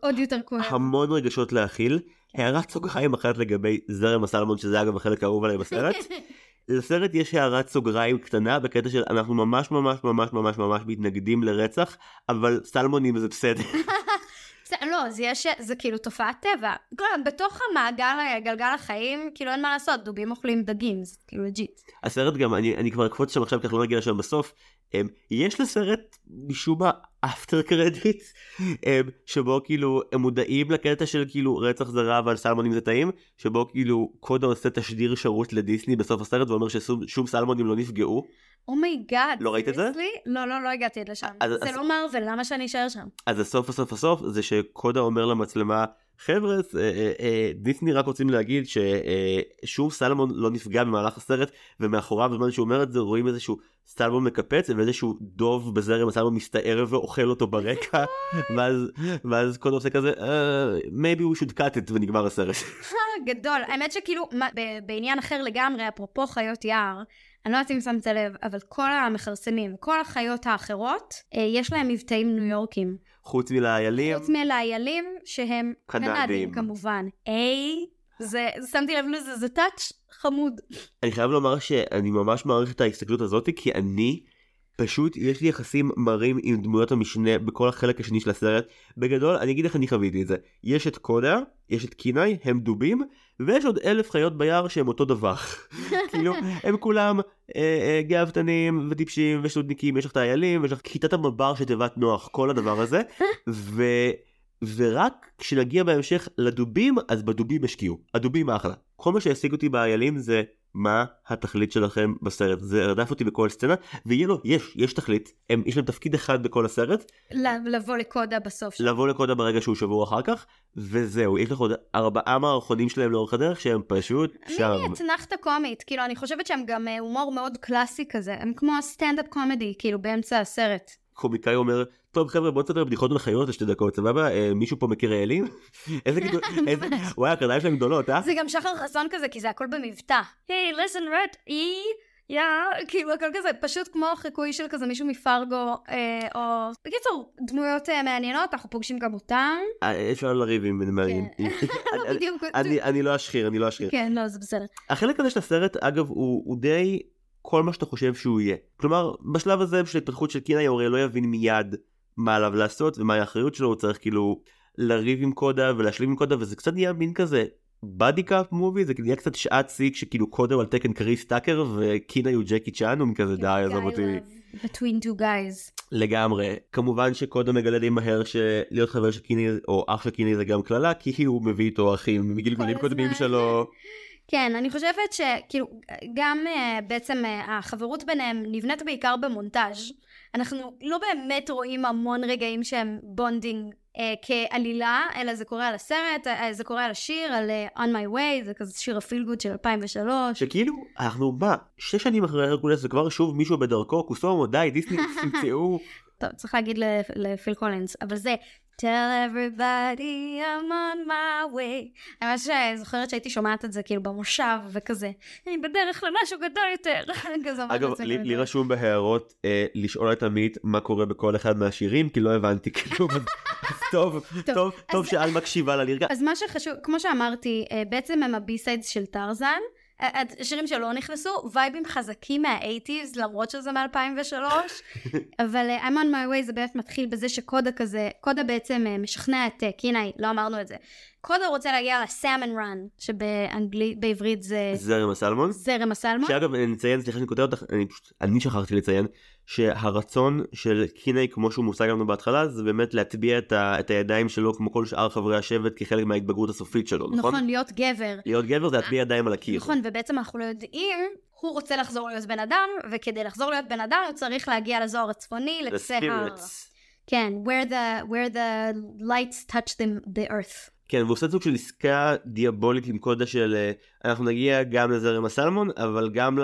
עוד יותר כואב. המון רגשות להכיל. הערת סוגריים אחת לגבי זרם הסלמון שזה אגב החלק האהוב עליי בסרט. [LAUGHS] לסרט יש הערת סוגריים קטנה בקטע של אנחנו ממש ממש ממש ממש ממש מתנגדים לרצח אבל סלמונים זה בסדר. [LAUGHS] לא, זה יש, זה כאילו תופעת טבע. כל- בתוך המעגל, גלגל החיים, כאילו אין מה לעשות, דובים אוכלים דגים, זה כאילו legit. הסרט גם אני אני כבר אקפוץ שם עכשיו כי אנחנו לא נגיע לשם בסוף. אמ, יש לסרט משום מה after credit שבו כאילו הם מודעים לקטע של כאילו רצח זרה אבל סלמונים זה טעים שבו כאילו קודה עושה תשדיר שירות לדיסני בסוף הסרט ואומר ששום שום סלמונים לא נפגעו oh my god. לא ראית את זה? לא, לא, לא הגעתי עד לשם. אז- זה אז- לא Marvel, למה שאני אשאר שם? אז הסוף הסוף הסוף זה שקודה אומר למצלמה חבר'ה אה, אה, אה, דיסני רק רוצים להגיד ששום סלמון לא נפגע במהלך הסרט ומאחוריו בזמן שהוא אומר את זה רואים איזשהו סלמון מקפץ ואיזשהו דוב בזרם הסלמון מסתער ואוכל אותו ברקע [LAUGHS] ואז ואז קודה עושה כזה "אה, maybe we should cut it ונגמר הסרט. [LAUGHS] גדול. האמת שכאילו, בעניין אחר לגמרי, אפרופו חיות יער, אני לא יודעת אם שמת לב, אבל כל המכרסמים, כל החיות האחרות, יש להם מבטאים ניו יורקים. חוץ מלאיילים חוץ מלאיילים שהם קנדים. קנדים כמובן. איי, זה, שמתי לב לזה, זה טאץ' חמוד. אני חייב לומר שאני ממש מעריך את ההסתכלות הזאת כי אני פשוט יש לי יחסים מרים עם דמויות המשנה בכל החלק השני של הסרט בגדול אני אגיד איך אני חוויתי את זה יש את קודה יש את קינאי הם דובים ויש עוד אלף חיות ביער שהם אותו דבר. [LAUGHS] כאילו הם כולם אה, אה, גאוותנים וטיפשים ושטותניקים יש לך את האיילים ויש לך כיתת המב"ר של תיבת נוח כל הדבר הזה. [LAUGHS] ו... ורק כשנגיע בהמשך לדובים אז בדובים השקיעו. הדובים אחלה. כל מה שהעסיק אותי באיילים זה מה התכלית שלכם בסרט זה רדף אותי בכל סצנה ויהיה לו יש יש תכלית הם יש להם תפקיד אחד בכל הסרט לבוא לקודה בסוף. לבוא לקודה ברגע שהוא שבור אחר כך וזהו יש לך עוד ארבעה מערכונים שלהם לאורך הדרך שהם פשוט שם מיני אתנחתא קומית, כאילו אני חושבת שהם גם אה, הומור מאוד קלאסי כזה, הם כמו סטנדאפ קומדי, כאילו באמצע הסרט. קומיקאי אומר טוב חבר'ה בוא נצטרך בדיחות על חיות לשתי דקות סבבה? אה, מישהו פה מכיר איילים [LAUGHS] איזה כאילו איזה וואי הקרניים שלהם גדולות אה? זה גם שחר חסון כזה, כי זה הכל במבטא. היי, listen red, אי, יא, כאילו הכל כזה, פשוט כמו חיקוי של כזה מישהו מפרגו, אה, או... בקיצור, דמויות אה, מעניינות, אנחנו פוגשים גם אותם. אפשר לריב עם מעניין [LAUGHS] לא בדיוק, אני לא אשחיר אני לא אשחיר. כן, לא, זה בסדר. החלק הזה של הסרט אגב הוא די כל מה שאתה חושב שהוא יהיה כלומר בשלב הזה של התפתחות של קינאי הרי לא יבין מיד מה עליו לעשות ומהי האחריות שלו הוא צריך כאילו לריב עם קודה ולהשלים עם קודה וזה קצת נהיה מין כזה בדי קאפ מובי זה נהיה קצת שעת שיא כשכאילו קודה הוא על תקן קריס טאקר וקינאי הוא ג'קי צ'אן הוא כזה די עזוב אותי Between two guys. לגמרי כמובן שקודה מגלה די מהר שלהיות חבר של קיני או אח של קיני זה גם קללה כי הוא מביא איתו אחים מגלגולים כל קודמים. שלו. כן, אני חושבת שכאילו, גם uh, בעצם uh, החברות ביניהם נבנית בעיקר במונטאז'. אנחנו לא באמת רואים המון רגעים שהם bonding uh, כעלילה, אלא זה קורה על הסרט, uh, זה קורה על השיר, על uh, On My Way, זה כזה שיר ה feel good של 2003. שכאילו אנחנו מה שש שנים אחרי הרקולס וכבר שוב מישהו בדרכו כוסומו די דיסני [LAUGHS] תמצאו טוב, צריך להגיד לפיל קולינס, אבל זה Tell everybody I'm on my way. אני ממש אה, זוכרת שהייתי שומעת את זה כאילו במושב וכזה, אני בדרך למשהו גדול יותר. [LAUGHS] אגב לי, רשום בהערות אה, לשאול את עמית מה קורה בכל אחד מהשירים כי לא הבנתי [LAUGHS] כלום אז טוב טוב טוב שאת מקשיבה לליריקה אז מה שחשוב, כמו שאמרתי, אה, בעצם הם ה B-sides של טרזן. השירים שלו נכנסו, vibe־ים חזקים מה 80's, למרות שזה מ-2003, [LAUGHS] אבל uh, I'm on my way זה באמת מתחיל בזה שקודה כזה, קודה בעצם uh, משכנע את uh, קינאי, לא אמרנו את זה. קודה רוצה להגיע לסלמון רן, שבאנגלית, בעברית זה... זרם הסלמון. זרם הסלמון. שאגב, אני אציין, סליחה שאני כותב אותך, אני פשוט, אני שכחתי לציין, שהרצון של קינאי, כמו שהוא מושג לנו בהתחלה, זה באמת להטביע את, ה, את הידיים שלו, כמו כל שאר חברי השבט, כחלק מההתבגרות הסופית שלו, נכון? נכון, להיות גבר. להיות גבר זה להטביע ידיים על הקיר. נכון, ובעצם אנחנו לא יודעים, הוא רוצה לחזור להיות בן אדם, וכדי לחזור להיות בן אדם הוא צריך להגיע לזוהר הצפוני, לקצה ה... כן, where the, where the lights touch the, the earth. כן, והוא עושה סוג של עסקה דיאבולית עם קודה של אה, אנחנו נגיע גם לזרם הסלמון, אבל גם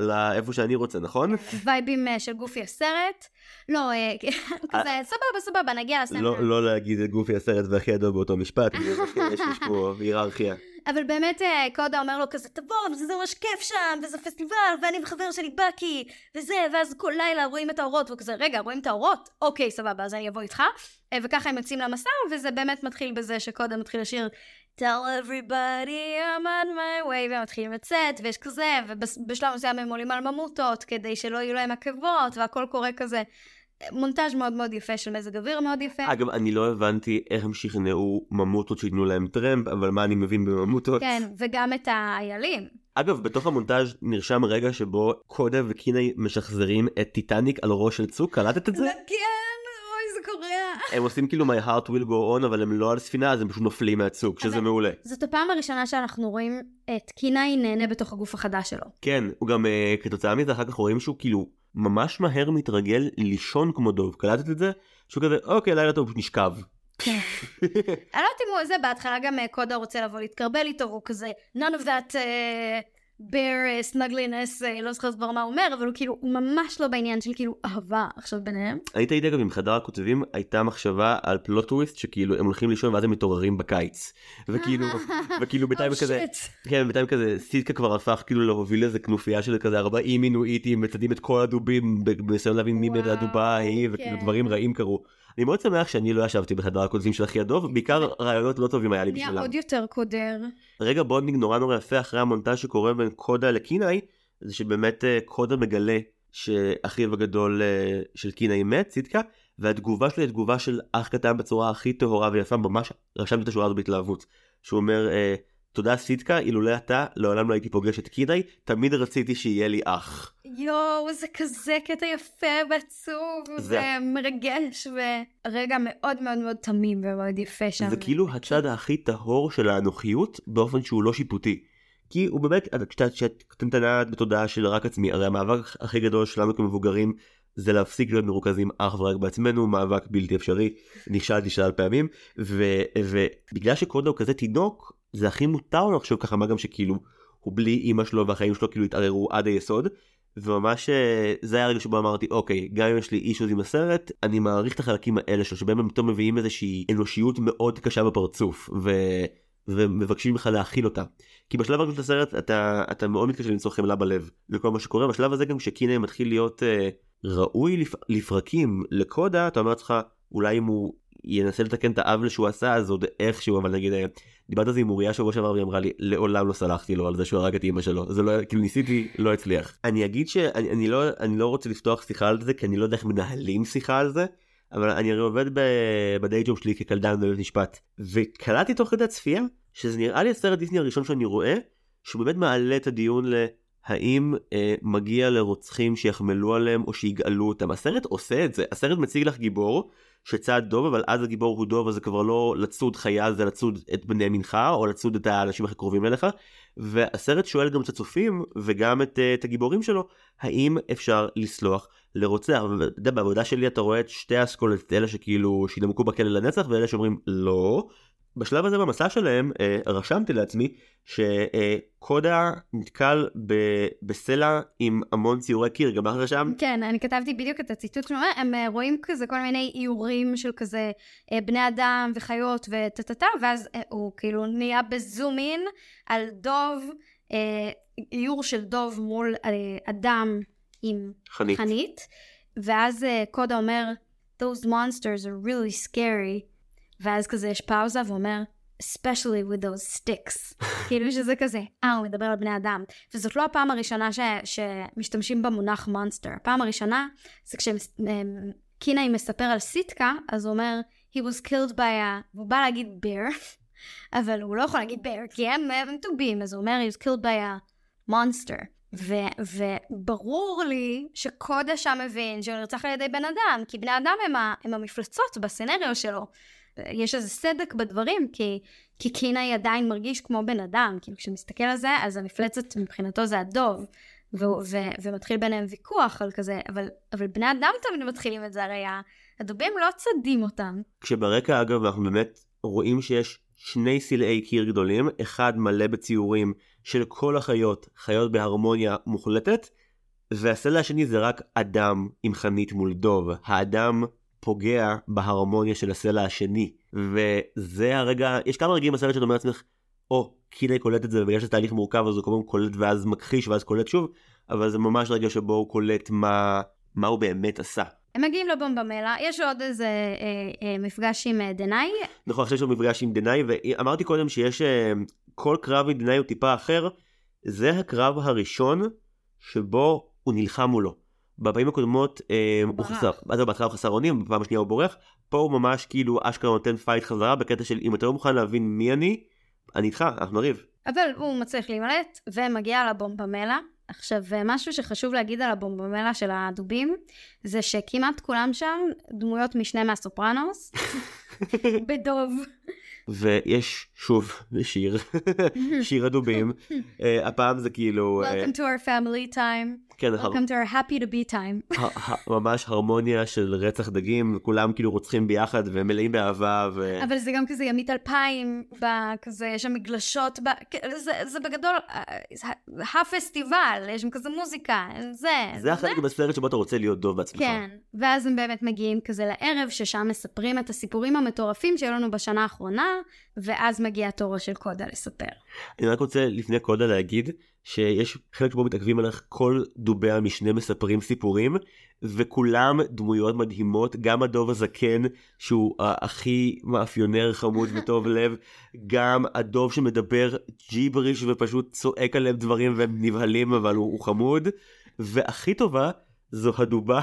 לאיפה שאני רוצה, נכון? וייבים אה, של גופי הסרט. לא, אה, [LAUGHS] כזה סבבה סבבה נגיע לסלמון. לא, לא להגיד את גופי הסרט והכי ידוע באותו משפט, [LAUGHS] יש פה היררכיה. אבל באמת אה, קודה אומר לו כזה, תבוא, וזה ממש כיף שם, וזה פסטיבל, ואני וחבר שלי בקי, וזה, ואז כל לילה רואים את האורות, וכזה, רגע, רואים את האורות? אוקיי, סבבה, אז אני אבוא איתך. אה, וככה הם יוצאים למסע, וזה באמת מתחיל בזה שקודה מתחיל לשיר tell everybody I'm on my way, והם מתחילים לצאת, ויש כזה, ובשלב מסוים הם עולים על ממוטות, כדי שלא יהיו להם עקבות, והכל קורה כזה. מונטאז' מאוד מאוד יפה של מזג אוויר מאוד יפה. אגב, אני לא הבנתי איך הם שכנעו ממוטות שייתנו להם טרמפ, אבל מה אני מבין בממוטות? כן, וגם את האיילים. אגב, בתוך המונטאז' נרשם רגע שבו קודה וקיני משחזרים את טיטניק על ראש של צוק, קלטת את זה? כן, אוי זה קורע. הם עושים כאילו my heart will go on, אבל הם לא על ספינה, אז הם פשוט נופלים מהצוק, שזה מעולה. זאת הפעם הראשונה שאנחנו רואים את קיני נהנה בתוך הגוף החדש שלו. כן, הוא גם אה, כתוצאה מזה אחר כך רואים שהוא כאילו ממש מהר מתרגל לישון כמו דוב, קלטת את זה? שהוא כזה, אוקיי, לילה טוב, נשכב. כן. אני לא יודעת אם הוא זה, בהתחלה גם אה, קודה רוצה לבוא להתקרבל איתו, והוא כזה, none of that bear סנגלינס, uh, לא זוכרת כבר מה הוא אומר, אבל הוא כאילו, הוא ממש לא בעניין של כאילו אהבה עכשיו ביניהם. היית איתי אגב עם חדר הכותבים, הייתה מחשבה על פלוט טוויסט, שכאילו הם הולכים לישון ואז הם מתעוררים בקיץ. וכאילו, [LAUGHS] וכאילו בינתיים Oh, כזה. כן, בינתיים כזה, סיטקה כבר הפך כאילו להוביל איזה כנופיה של כזה 40 מינואיטים, מצדים את כל הדובים, בניסיון להבין מי וואו, הדובה ההיא, וכאילו. דברים רעים קרו. אני מאוד שמח שאני לא ישבתי בחדר הכותבים של אחי הדוב, בעיקר רעיונות לא טובים היה לי נהיה בשבילם. עוד יותר קודר. רגע bonding נורא נורא יפה אחרי המונטאז' שקורה בין קודה לקינאי, זה שבאמת אה, קודה מגלה שאחיו הגדול אה, של קינאי מת, סיטקה, והתגובה שלו היא תגובה של אח קטן בצורה הכי טהורה ויפה, ממש רשמתי את השורה הזו בהתלהבות. שהוא אומר, אה, תודה סיטקה, אילולא אתה, לעולם לא הייתי פוגש את קינאי, תמיד רציתי שיהיה לי אח. יואו, זה כזה קטע יפה ועצוב, זה- ומרגש, ורגע מאוד מאוד מאוד תמים ומאוד יפה שם. זה כאילו הצד הכי טהור של האנוכיות באופן שהוא לא שיפוטי. כי הוא באמת, כשאת קטנטנה בתודעה של רק עצמי, הרי המאבק הכי גדול שלנו כמבוגרים זה להפסיק להיות מרוכזים אך ורק בעצמנו, מאבק בלתי אפשרי, נכשלתי שלל פעמים, ו- ובגלל שקודה הוא כזה תינוק, זה הכי מותר לו לחשוב ככה, מה גם שכאילו הוא בלי אימא שלו והחיים שלו כאילו התערערו עד היסוד. וממש אה, זה היה הרגע שבו אמרתי אוקיי גם אם יש לי אישוז עם הסרט אני מעריך את החלקים האלה שלו שבהם הם פתאום מביאים איזושהי אנושיות מאוד קשה בפרצוף ו... ומבקשים ממך להכיל אותה. כי בשלב הראשון של הסרט אתה, אתה מאוד מתקשה למצוא חמלה בלב לכל מה שקורה בשלב הזה גם כשקינא מתחיל להיות אה, ראוי לפ... לפרקים לקודה אתה אומר לעצמך אולי אם הוא ינסה לתקן את העוול שהוא עשה אז עוד איכשהו אבל נגיד אה, דיברת על זה עם אוריה שבוע שעבר והיא אמרה לי לעולם לא סלחתי לו על זה שהוא הרג את אמא שלו. זה לא כאילו ניסיתי לא הצליח. אני אגיד שאני אני לא אני לא רוצה לפתוח שיחה על זה כי אני לא יודע איך מנהלים שיחה על זה אבל אני הרי עובד בדיי ג'וב שלי כקלדן בבית משפט וקלטתי תוך כדי הצפייה שזה נראה לי הסרט דיסני הראשון שאני רואה שהוא באמת מעלה את הדיון להאם אה, מגיע לרוצחים שיחמלו עליהם או שיגאלו אותם? הסרט עושה את זה. הסרט מציג לך גיבור שצד דוב אבל אז הגיבור הוא דוב אז זה כבר לא לצוד חיה זה לצוד את בני מנחה או לצוד את האנשים הכי קרובים אליך. והסרט שואל גם את הצופים וגם את, אה, את הגיבורים שלו האם אפשר לסלוח לרוצח? ואתה יודע בעבודה שלי אתה רואה את שתי האסכולות אלה שכאילו שינמקו בכלא לנצח ואלה שאומרים לא. בשלב הזה במסע שלהם אה, רשמתי לעצמי שקודה נתקל ב- בסלע עם המון ציורי קיר גם לך רשם כן, אני כתבתי בדיוק את הציטוט שלו, הם אה, רואים כזה כל מיני איורים של כזה אה, בני אדם וחיות וטה-טה-טה, ואז הוא כאילו נהיה בזום אין על דוב, איור של דוב מול אדם עם חנית. חנית, ואז קודה אומר, those monsters are really scary, ואז כזה יש פאוזה ואומר, especially with those sticks. [LAUGHS] כאילו שזה כזה, אה, הוא מדבר על בני אדם. וזאת לא הפעם הראשונה ש, שמשתמשים במונח מונסטר. הפעם הראשונה זה כשקינאי מספר על סיטקה, אז הוא אומר, he was killed by a, והוא בא להגיד bear, [LAUGHS] אבל הוא לא יכול להגיד bear, כי הם, הם טובים, אז הוא אומר, he was killed by a monster. ו- וברור לי שקודה שם מבין שהוא נרצח על ידי בן אדם, כי בני אדם הם, ה- הם המפלצות בסצנריו שלו. יש איזה סדק בדברים, כי, כי קינאי עדיין מרגיש כמו בן אדם, כאילו כשמסתכל על זה, אז המפלצת מבחינתו זה הדוב, ו- ו- ומתחיל ביניהם ויכוח על כזה, אבל, אבל בני אדם תמיד מתחילים את זה, הרי הדובים לא צדים אותם. כשברקע אגב אנחנו באמת רואים שיש שני סלעי קיר גדולים, אחד מלא בציורים של כל החיות, חיות בהרמוניה מוחלטת, והסלע השני זה רק אדם עם חנית מול דוב. האדם פוגע בהרמוניה של הסלע השני, וזה הרגע, יש כמה רגעים בסרט שאתה אומר לעצמך, או, oh, קינאי קולט את זה, ובגלל שזה תהליך מורכב אז הוא כמובן קולט ואז מכחיש ואז קולט שוב, אבל זה ממש רגע שבו הוא קולט מה, מה הוא באמת עשה. הם מגיעים לבומבמלה, יש עוד איזה אה, אה, מפגש עם אה, דנאי. נכון, עכשיו יש לו מפגש עם דנאי, ואמרתי קודם שיש אה, כל קרב עם דנאי הוא טיפה אחר, זה הקרב הראשון שבו הוא נלחם מולו. בפעמים הקודמות אה, הוא, הוא חסר, אז בהתחלה הוא חסר אונים, בפעם השנייה הוא בורח, פה הוא ממש כאילו אשכרה נותן fight חזרה בקטע של אם אתה לא מוכן להבין מי אני, אני איתך, אנחנו נריב. אבל הוא מצליח להימלט ומגיע לבומבמלה. עכשיו, משהו שחשוב להגיד על הבומבמלה של הדובים, זה שכמעט כולם שם דמויות משנה מהסופרנוס, [LAUGHS] בדוב. ויש שוב שיר, שיר הדובים, uh, הפעם זה כאילו... אה, Welcome to our family time. כן, Welcome to our happy to be time. ממש הרמוניה של רצח דגים, כולם כאילו רוצחים ביחד ומלאים באהבה. ו... אבל זה גם כזה ימית אלפיים, כזה, יש שם מגלשות, זה, זה בגדול אה, הפסטיבל, יש שם כזה מוזיקה, זה. זה החלק בסרט שבו אתה רוצה להיות דוב בעצמך. כן, ואז הם באמת מגיעים כזה לערב, ששם מספרים את הסיפורים המטורפים שהיו לנו בשנה האחרונה, ואז מגיע תורו של קודה לספר. אני רק רוצה לפני קודה להגיד, שיש חלק שבו מתעכבים על איך כל דובי המשנה מספרים סיפורים וכולם דמויות מדהימות גם הדוב הזקן שהוא הכי מאפיונר חמוד וטוב [LAUGHS] לב גם הדוב שמדבר ג'יבריש ופשוט צועק עליהם דברים והם נבהלים אבל הוא, הוא חמוד והכי טובה זו הדובה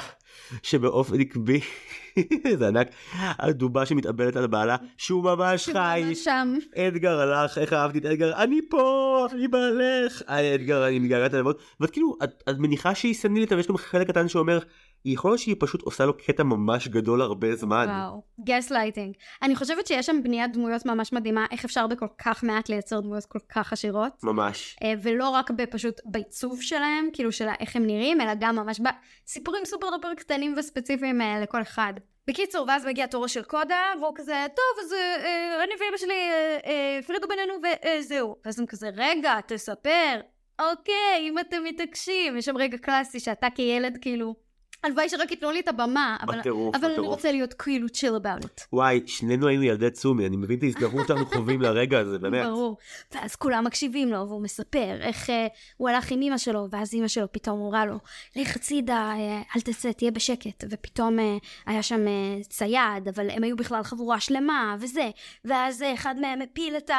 שבאופן עקבי [LAUGHS] זה ענק, הדובה שמתאבלת על בעלה שהוא ממש חי. שם. אדגר הלך, איך אהבתי את אדגר, אני פה, אני בעלך. אדגר, אני מתגעגעת אליו. ואת כאילו, את, את מניחה שהיא סנילית, אבל יש גם חלק קטן שאומר, יכול להיות שהיא פשוט עושה לו קטע ממש גדול הרבה זמן. וואו, גס לייטינג. אני חושבת שיש שם בניית דמויות ממש מדהימה, איך אפשר בכל כך מעט לייצר דמויות כל כך עשירות. ממש. אה, ולא רק בפשוט בעיצוב שלהם, כאילו של איך הם נראים, אלא גם ממש בסיפורים super duper קטנים וספציפיים אה, לכל אחד. בקיצור, ואז מגיע תורו של קודה, והוא כזה, טוב, אז אה, אני ואמא שלי הפרידו בינינו וזהו. ואז הם כזה, רגע, תספר. אוקיי, אם אתם מתעקשים. יש שם רגע קלאסי שאתה כילד כאילו הלוואי שרק ייתנו לי את הבמה, אבל, בטירוף, אבל בטירוף. אני רוצה להיות כאילו chill about it. וואי, שנינו היינו ילדי צומי, אני מבין את ההזדהות [LAUGHS] שאנחנו חווים לרגע הזה, באמת. ברור. ואז כולם מקשיבים לו, והוא מספר איך uh, הוא הלך עם אמא שלו, ואז אמא שלו פתאום אמרה לו, לך הצידה, uh, אל תצא, תהיה בשקט. ופתאום uh, היה שם uh, צייד, אבל הם היו בכלל חבורה שלמה, וזה. ואז uh, אחד מהם הפיל את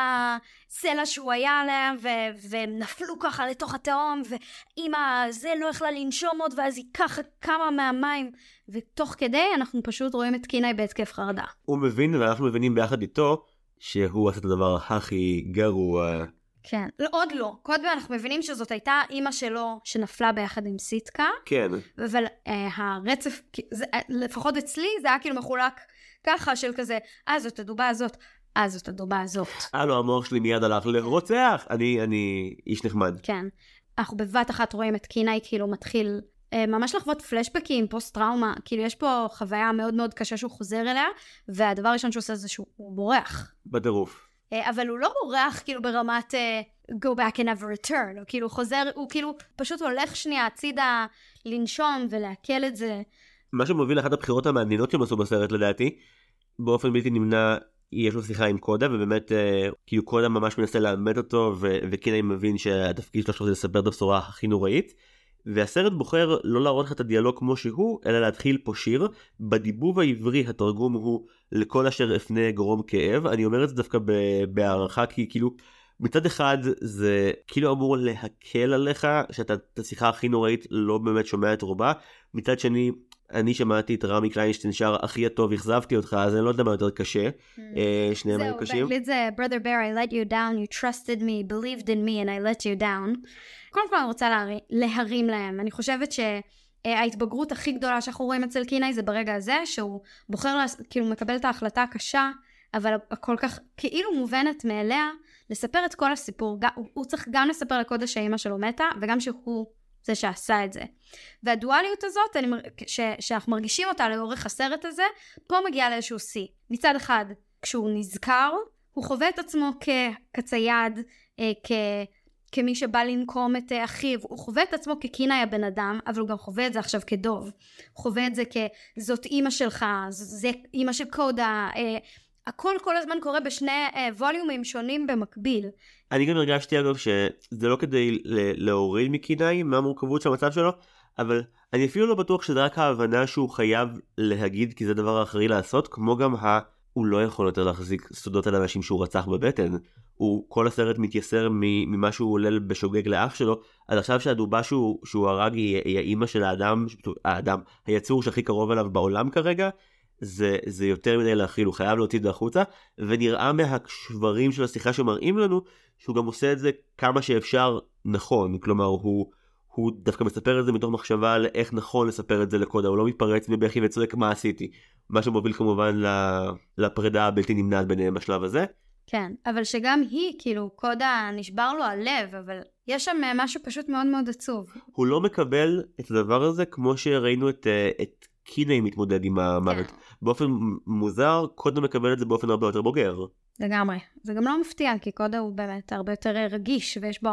הסלע שהוא היה עליה, ו- והם נפלו ככה לתוך התהום, ואמא זה לא יכלה לנשום עוד, ואז היא ככה קמה מהמים, ותוך כדי אנחנו פשוט רואים את קינאי בהתקף חרדה. הוא מבין ואנחנו מבינים ביחד איתו שהוא עשה את הדבר הכי גרוע. כן, לא, עוד לא. קודם אנחנו מבינים שזאת הייתה אימא שלו שנפלה ביחד עם סיטקה. כן. אבל אה, הרצף, זה, אה, לפחות אצלי זה היה כאילו מחולק ככה של כזה, אה זאת הדובה הזאת, אה זאת הדובה הזאת. הלו המוח שלי מיד הלך לרוצח, אני, אני איש נחמד. כן. אנחנו בבת אחת רואים את קינאי כאילו מתחיל אה, ממש לחוות פלשבקים, פוסט טראומה, כאילו יש פה חוויה מאוד מאוד קשה שהוא חוזר אליה, והדבר הראשון שהוא עושה זה שהוא בורח. בטירוף. אה, אבל הוא לא בורח כאילו ברמת uh, go back and never return, הוא כאילו חוזר, הוא כאילו פשוט הולך שנייה הצידה לנשום ולעכל את זה. מה שמוביל לאחת הבחירות המעניינות שהם עשו בסרט לדעתי, באופן בלתי נמנע יש לו שיחה עם קודה ובאמת כאילו קודה ממש מנסה לאמת אותו וקינאי מבין שהתפקיד שלו זה לספר את הבשורה הכי נוראית והסרט בוחר לא להראות לך את הדיאלוג כמו שהוא, אלא להתחיל פה שיר. בדיבוב העברי התרגום הוא לכל אשר אפנה גרום כאב. אני אומר את זה דווקא בהערכה כי כאילו מצד אחד זה כאילו אמור להקל עליך שאתה את השיחה הכי נוראית לא באמת שומע את רובה. מצד שני אני שמעתי את רמי קליינשטיין שר הכי הטוב אכזבתי אותך אז אני לא יודע מה יותר קשה mm. uh, שניהם היו קשים. זהו באנגלית זה brother bear I let you down you trusted me believed in me and I let you down. קודם כל אני רוצה להרים, להם אני חושבת שההתבגרות הכי גדולה שאנחנו רואים אצל קינאי זה ברגע הזה שהוא בוחר כאילו מקבל את ההחלטה הקשה אבל הכל כך כאילו מובנת מאליה לספר את כל הסיפור הוא צריך גם לספר לקודש שאימא שלו מתה וגם שהוא זה שעשה את זה. והדואליות הזאת, אני, ש, שאנחנו מרגישים אותה לאורך הסרט הזה, פה מגיעה לאיזשהו שיא. מצד אחד, כשהוא נזכר, הוא חווה את עצמו כצייד, אה, כ... כמי שבא לנקום את אה, אחיו, הוא חווה את עצמו כקינאי הבן אדם, אבל הוא גם חווה את זה עכשיו כדוב. הוא חווה את זה כזאת אימא שלך, זה אימא של קודה, אה, הכל כל הזמן קורה בשני אה, ווליומים שונים במקביל. אני גם הרגשתי אגב שזה לא כדי להוריד מקינאי מהמורכבות של המצב שלו, אבל אני אפילו לא בטוח שזה רק ההבנה שהוא חייב להגיד כי זה הדבר האחראי לעשות, כמו גם ה... הוא לא יכול יותר להחזיק סודות על אנשים שהוא רצח בבטן. הוא כל הסרט מתייסר ממה שהוא עולל בשוגג לאח שלו, אז עכשיו שהדובה שהוא, שהוא הרג היא, היא האימא של האדם, האדם, היצור שהכי קרוב אליו בעולם כרגע, זה, זה יותר מדי להכיל, הוא חייב להוציא את זה החוצה, ונראה מהשברים של השיחה שמראים לנו, שהוא גם עושה את זה כמה שאפשר נכון, כלומר הוא, הוא דווקא מספר את זה מתוך מחשבה על איך נכון לספר את זה לקודה, הוא לא מתפרץ מבכי וצועק מה עשיתי, מה שמוביל כמובן לפרידה הבלתי נמנעת ביניהם בשלב הזה. כן, אבל שגם היא, כאילו, קודה נשבר לו הלב, אבל יש שם משהו פשוט מאוד מאוד עצוב. הוא לא מקבל את הדבר הזה כמו שראינו את, אה, את קיני מתמודד עם המוות. כן. באופן מוזר, קודה מקבל את זה באופן הרבה יותר בוגר. לגמרי. זה גם לא מפתיע, כי קודה הוא באמת הרבה יותר רגיש, ויש בו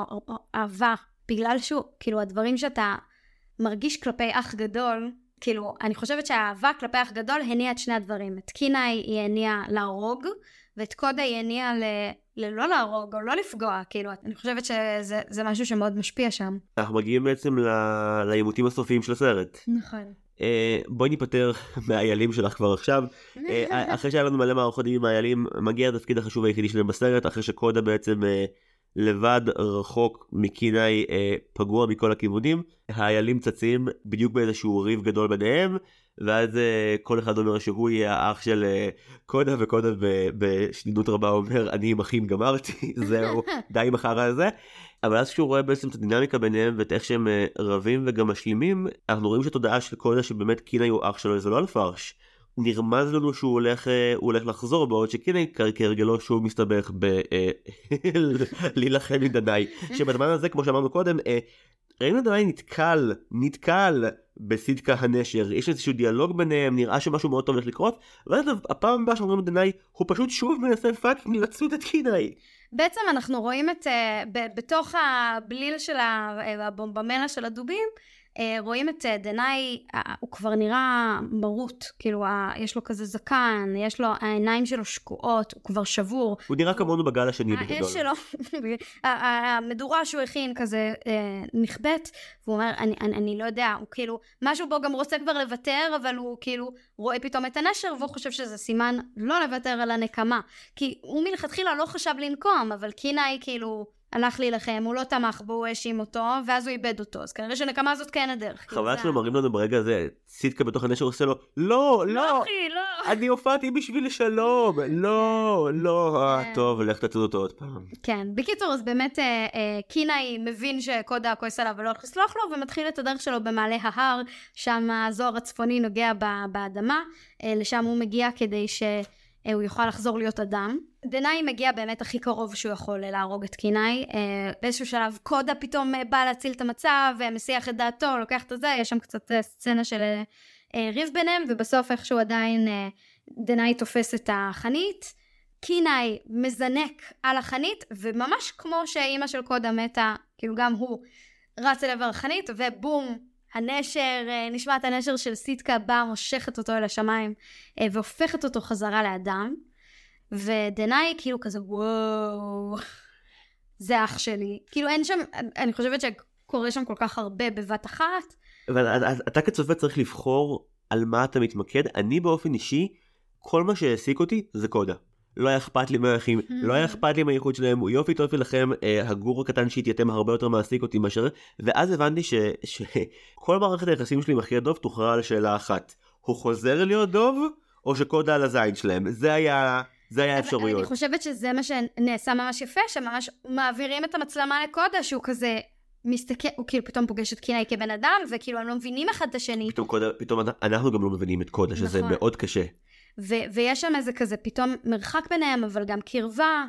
אהבה. בגלל שהוא, כאילו, הדברים שאתה מרגיש כלפי אח גדול, כאילו, אני חושבת שהאהבה כלפי אח גדול הניעה את שני הדברים. את קינה היא הניעה להרוג, ואת קודה היא הניעה ל... ללא להרוג או לא לפגוע, כאילו, אני חושבת שזה משהו שמאוד משפיע שם. אנחנו מגיעים בעצם ל... לעימותים הסופיים של הסרט. נכון. אה, בואי ניפטר [LAUGHS] מהאיילים שלך כבר עכשיו. אה, [LAUGHS] אחרי שהיה לנו מלא מערכות עם האיילים, מגיע התפקיד החשוב היחידי שלהם בסרט, אחרי שקודה בעצם אה, לבד רחוק מקינאי פגוע מכל הכיוונים. האיילים צצים בדיוק באיזשהו ריב גדול ביניהם, ואז כל אחד אומר שהוא יהיה האח של קודה, וקודה בשנינות רבה אומר אני עם אחים גמרתי, [LAUGHS] זהו, [LAUGHS] די עם החרא הזה. אבל אז כשהוא רואה בעצם את הדינמיקה ביניהם ואת איך שהם אה, רבים וגם משלימים, אנחנו רואים שהתודעה של קודה שבאמת קינאי הוא אח שלו זה לא על פרש. נרמז לנו שהוא הולך, אה, הוא הולך לחזור בעוד שקינאי כהרגלו שוב מסתבך בלהילחם אה, [LAUGHS] עם דנאי. שבזמן הזה כמו שאמרנו קודם, ראינו דנאי נתקל, נתקל בסידקה הנשר, יש איזשהו דיאלוג ביניהם, נראה שמשהו מאוד טוב הולך לקרות, ואז הפעם הבאה את דנאי, הוא פשוט שוב מנסה fucking לצוד את קינאי. בעצם אנחנו רואים את, uh, בתוך הבליל של הבומבמלה של הדובים, אה, רואים את אה, דנאי, הוא כבר נראה מרוט, כאילו יש לו כזה זקן, יש לו, העיניים שלו שקועות, הוא כבר שבור. הוא נראה כמונו בגל השני בגדול. האש שלו, [LAUGHS] המדורה שהוא הכין כזה אה, נכבט, והוא אומר, אני, אני, אני לא יודע, הוא כאילו, משהו בו גם רוצה כבר לוותר, אבל הוא כאילו רואה פתאום את הנשר, והוא חושב שזה סימן לא לוותר על הנקמה. כי הוא מלכתחילה לא חשב לנקום, אבל קינה היא כאילו... הלך להילחם, הוא לא תמך בו, הוא האשים אותו, ואז הוא איבד אותו. אז כנראה שנקמה זאת כן הדרך. חבל שלא מראים לנו ברגע הזה, סיטקה בתוך הנשר עושה לו, לא, לא, לא אחי, לא. אני הופעתי בשביל שלום, לא, לא, אה, כן. טוב, לך תצוד אותו עוד פעם. כן, בקיצור, אז באמת אה, אה, קינאי מבין שקודה כועס עליו ולא הולך לסלוח לו, ומתחיל את הדרך שלו במעלה ההר, שם הזוהר הצפוני נוגע באדמה, לשם הוא מגיע כדי ש... אה, הוא יוכל לחזור להיות אדם. דנאי מגיע באמת הכי קרוב שהוא יכול להרוג את קינאי. אה, באיזשהו שלב קודה פתאום אה, בא להציל את המצב, מסיח את דעתו, לוקח את זה, יש שם קצת סצנה של ריב ביניהם, ובסוף איכשהו עדיין דנאי תופס את החנית. קינאי מזנק על החנית, וממש כמו שאימא של קודה מתה, כאילו גם הוא רץ אל עבר החנית, ובום, הנשר, אה, נשמעת הנשר של סיטקה באה, מושכת אותו אל השמיים אה, והופכת אותו חזרה לאדם. ודנאי כאילו כזה וואו, זה אח שלי. כאילו אין שם, אני חושבת קורה שם כל כך הרבה בבת אחת. אבל אתה כצופה צריך לבחור על מה אתה מתמקד. אני באופן אישי, כל מה שהעסיק אותי זה קודה. לא היה אכפת לי מהאחים. [LAUGHS] לא היה אכפת לי מהייחוד שלהם, הוא יופי טוב לכם, אה, הגור הקטן שהתייתם הרבה יותר מעסיק אותי מאשר, ואז הבנתי ש, שכל מערכת היחסים שלי עם אחי הדוב תוכרע על שאלה אחת, הוא חוזר להיות דוב, או שקודה על הזין שלהם, זה היה... זה היה האפשרויות. אני חושבת שזה מה שנעשה ממש יפה, שממש מעבירים את המצלמה לקודה, שהוא כזה מסתכל, הוא כאילו פתאום פוגש את קינאי כבן אדם, וכאילו הם לא מבינים אחד את השני. פתאום קודה, פתאום אנחנו גם לא מבינים את קודה, שזה נכון. מאוד קשה. ו- ויש שם איזה כזה פתאום מרחק ביניהם, אבל גם קרבה.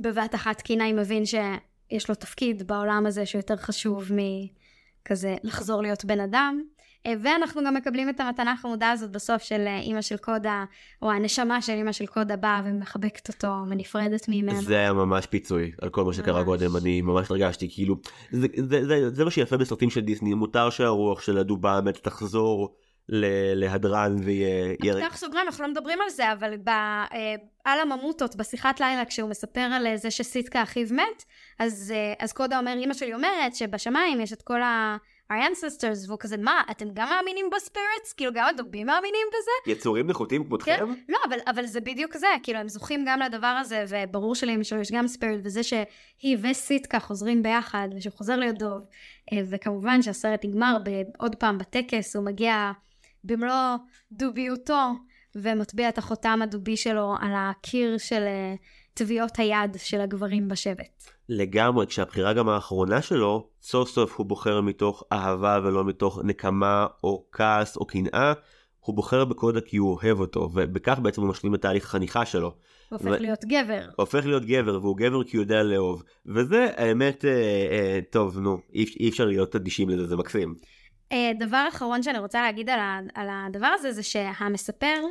בבת אחת קינאי מבין שיש לו תפקיד בעולם הזה שיותר חשוב מכזה לחזור להיות בן אדם. אה, ואנחנו גם מקבלים את המתנה החמודה הזאת בסוף של אה, אימא של קודה, או הנשמה של אימא של קודה באה ומחבקת אותו ונפרדת ממנו. זה היה ממש פיצוי על כל מה שקרה קודם, אני ממש הרגשתי, כאילו, זה, זה, זה, זה מה שיפה בסרטים של דיסני, מותר שהרוח של הדובה באמת תחזור. להדרן ויהיה... פתח סוגריים, אנחנו לא מדברים על זה, אבל ב, אה, על הממוטות בשיחת לילה, כשהוא מספר על זה שסיטקה אחיו מת, אז, אז קודה אומר, אמא שלי אומרת שבשמיים יש את כל ה... our ancestors, והוא כזה, מה, אתם גם מאמינים בספיריטס? כאילו, גם הדובים מאמינים בזה? יצורים נחותים כמותכם? כן, לא, אבל, אבל זה בדיוק זה, כאילו, הם זוכים גם לדבר הזה, וברור שלאמא שלו יש גם ספיריט, וזה שהיא וסיטקה חוזרים ביחד, ושהוא חוזר להיות דוב, אה, וכמובן שהסרט נגמר עוד פעם בטקס, הוא מגיע במלוא דוביותו, ומטביע את החותם הדובי שלו על הקיר של אה, טביעות היד של הגברים בשבט. לגמרי, כשהבחירה גם האחרונה שלו, סוף סוף הוא בוחר מתוך אהבה ולא מתוך נקמה או כעס או קנאה, הוא בוחר בקודה כי הוא אוהב אותו, ובכך בעצם הוא משלים את תהליך החניכה שלו. הופך ו... להיות גבר. הופך להיות גבר, והוא גבר כי הוא יודע לאהוב. וזה האמת, אה, אה, טוב, נו, אי, אי אפשר להיות אדישים לזה, זה מקסים. אה, דבר אחרון שאני רוצה להגיד על, ה, על הדבר הזה, זה שהמספר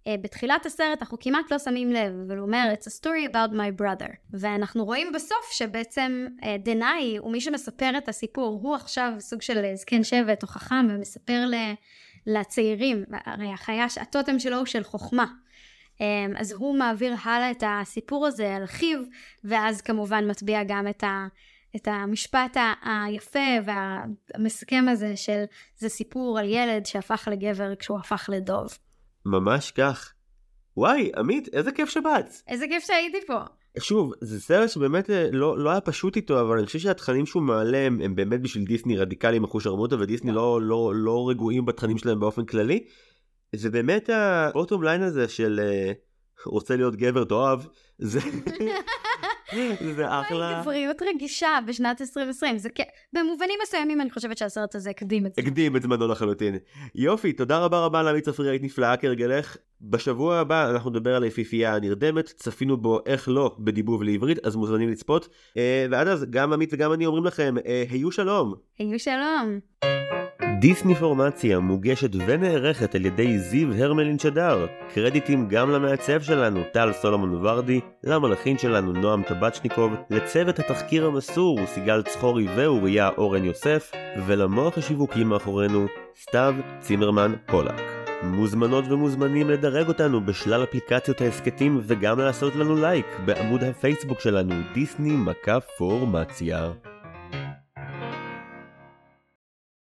Uh, בתחילת הסרט אנחנו כמעט לא שמים לב, אבל הוא אומר It's a story about my brother. ואנחנו רואים בסוף שבעצם דנאי הוא מי שמספר את הסיפור, הוא עכשיו סוג של אה, זקן שבט או חכם ומספר ל, לצעירים, הרי החיה, הטוטם שלו הוא של חוכמה. אז הוא מעביר הלאה את הסיפור הזה על אחיו, ואז כמובן מטביע גם את, ה, את המשפט היפה והמסכם הזה של זה סיפור על ילד שהפך לגבר כשהוא הפך לדוב. ממש כך. וואי, עמית, איזה כיף שבאת. איזה כיף שהייתי פה. שוב, זה סרט שבאמת אה, לא, לא היה פשוט איתו, אבל אני חושב שהתכנים שהוא מעלה הם, הם באמת בשביל דיסני רדיקליים אחוש שרמוטה, ודיסני לא, לא, לא רגועים בתכנים שלהם באופן כללי. זה באמת האוטום ליין הזה של uh, רוצה להיות גבר תאהב, זה... [LAUGHS] זה אחלה. גבריות רגישה בשנת 2020, זה כ... במובנים מסוימים אני חושבת שהסרט הזה הקדים את זה. הקדים את זמנו לחלוטין. יופי, תודה רבה רבה לעמית צפרירית נפלאה כהרגלך. בשבוע הבא אנחנו נדבר על היפיפייה הנרדמת, צפינו בו איך לא בדיבוב לעברית, אז מוזמנים לצפות. אה, ועד אז גם עמית וגם אני אומרים לכם, אה, היו שלום. היו שלום. דיסני פורמציה מוגשת ונערכת על ידי זיו הרמלין שדר. קרדיטים גם למעצב שלנו, טל סולומון ורדי, למלאכין שלנו, נועם טבצ'ניקוב, לצוות התחקיר המסור, סיגל צחורי ואוריה אורן יוסף, ולמוח השיווקי מאחורינו, סתיו צימרמן פולק. מוזמנות ומוזמנים לדרג אותנו בשלל אפליקציות ההסכתים וגם לעשות לנו לייק בעמוד הפייסבוק שלנו, דיסני מכה פורמציה.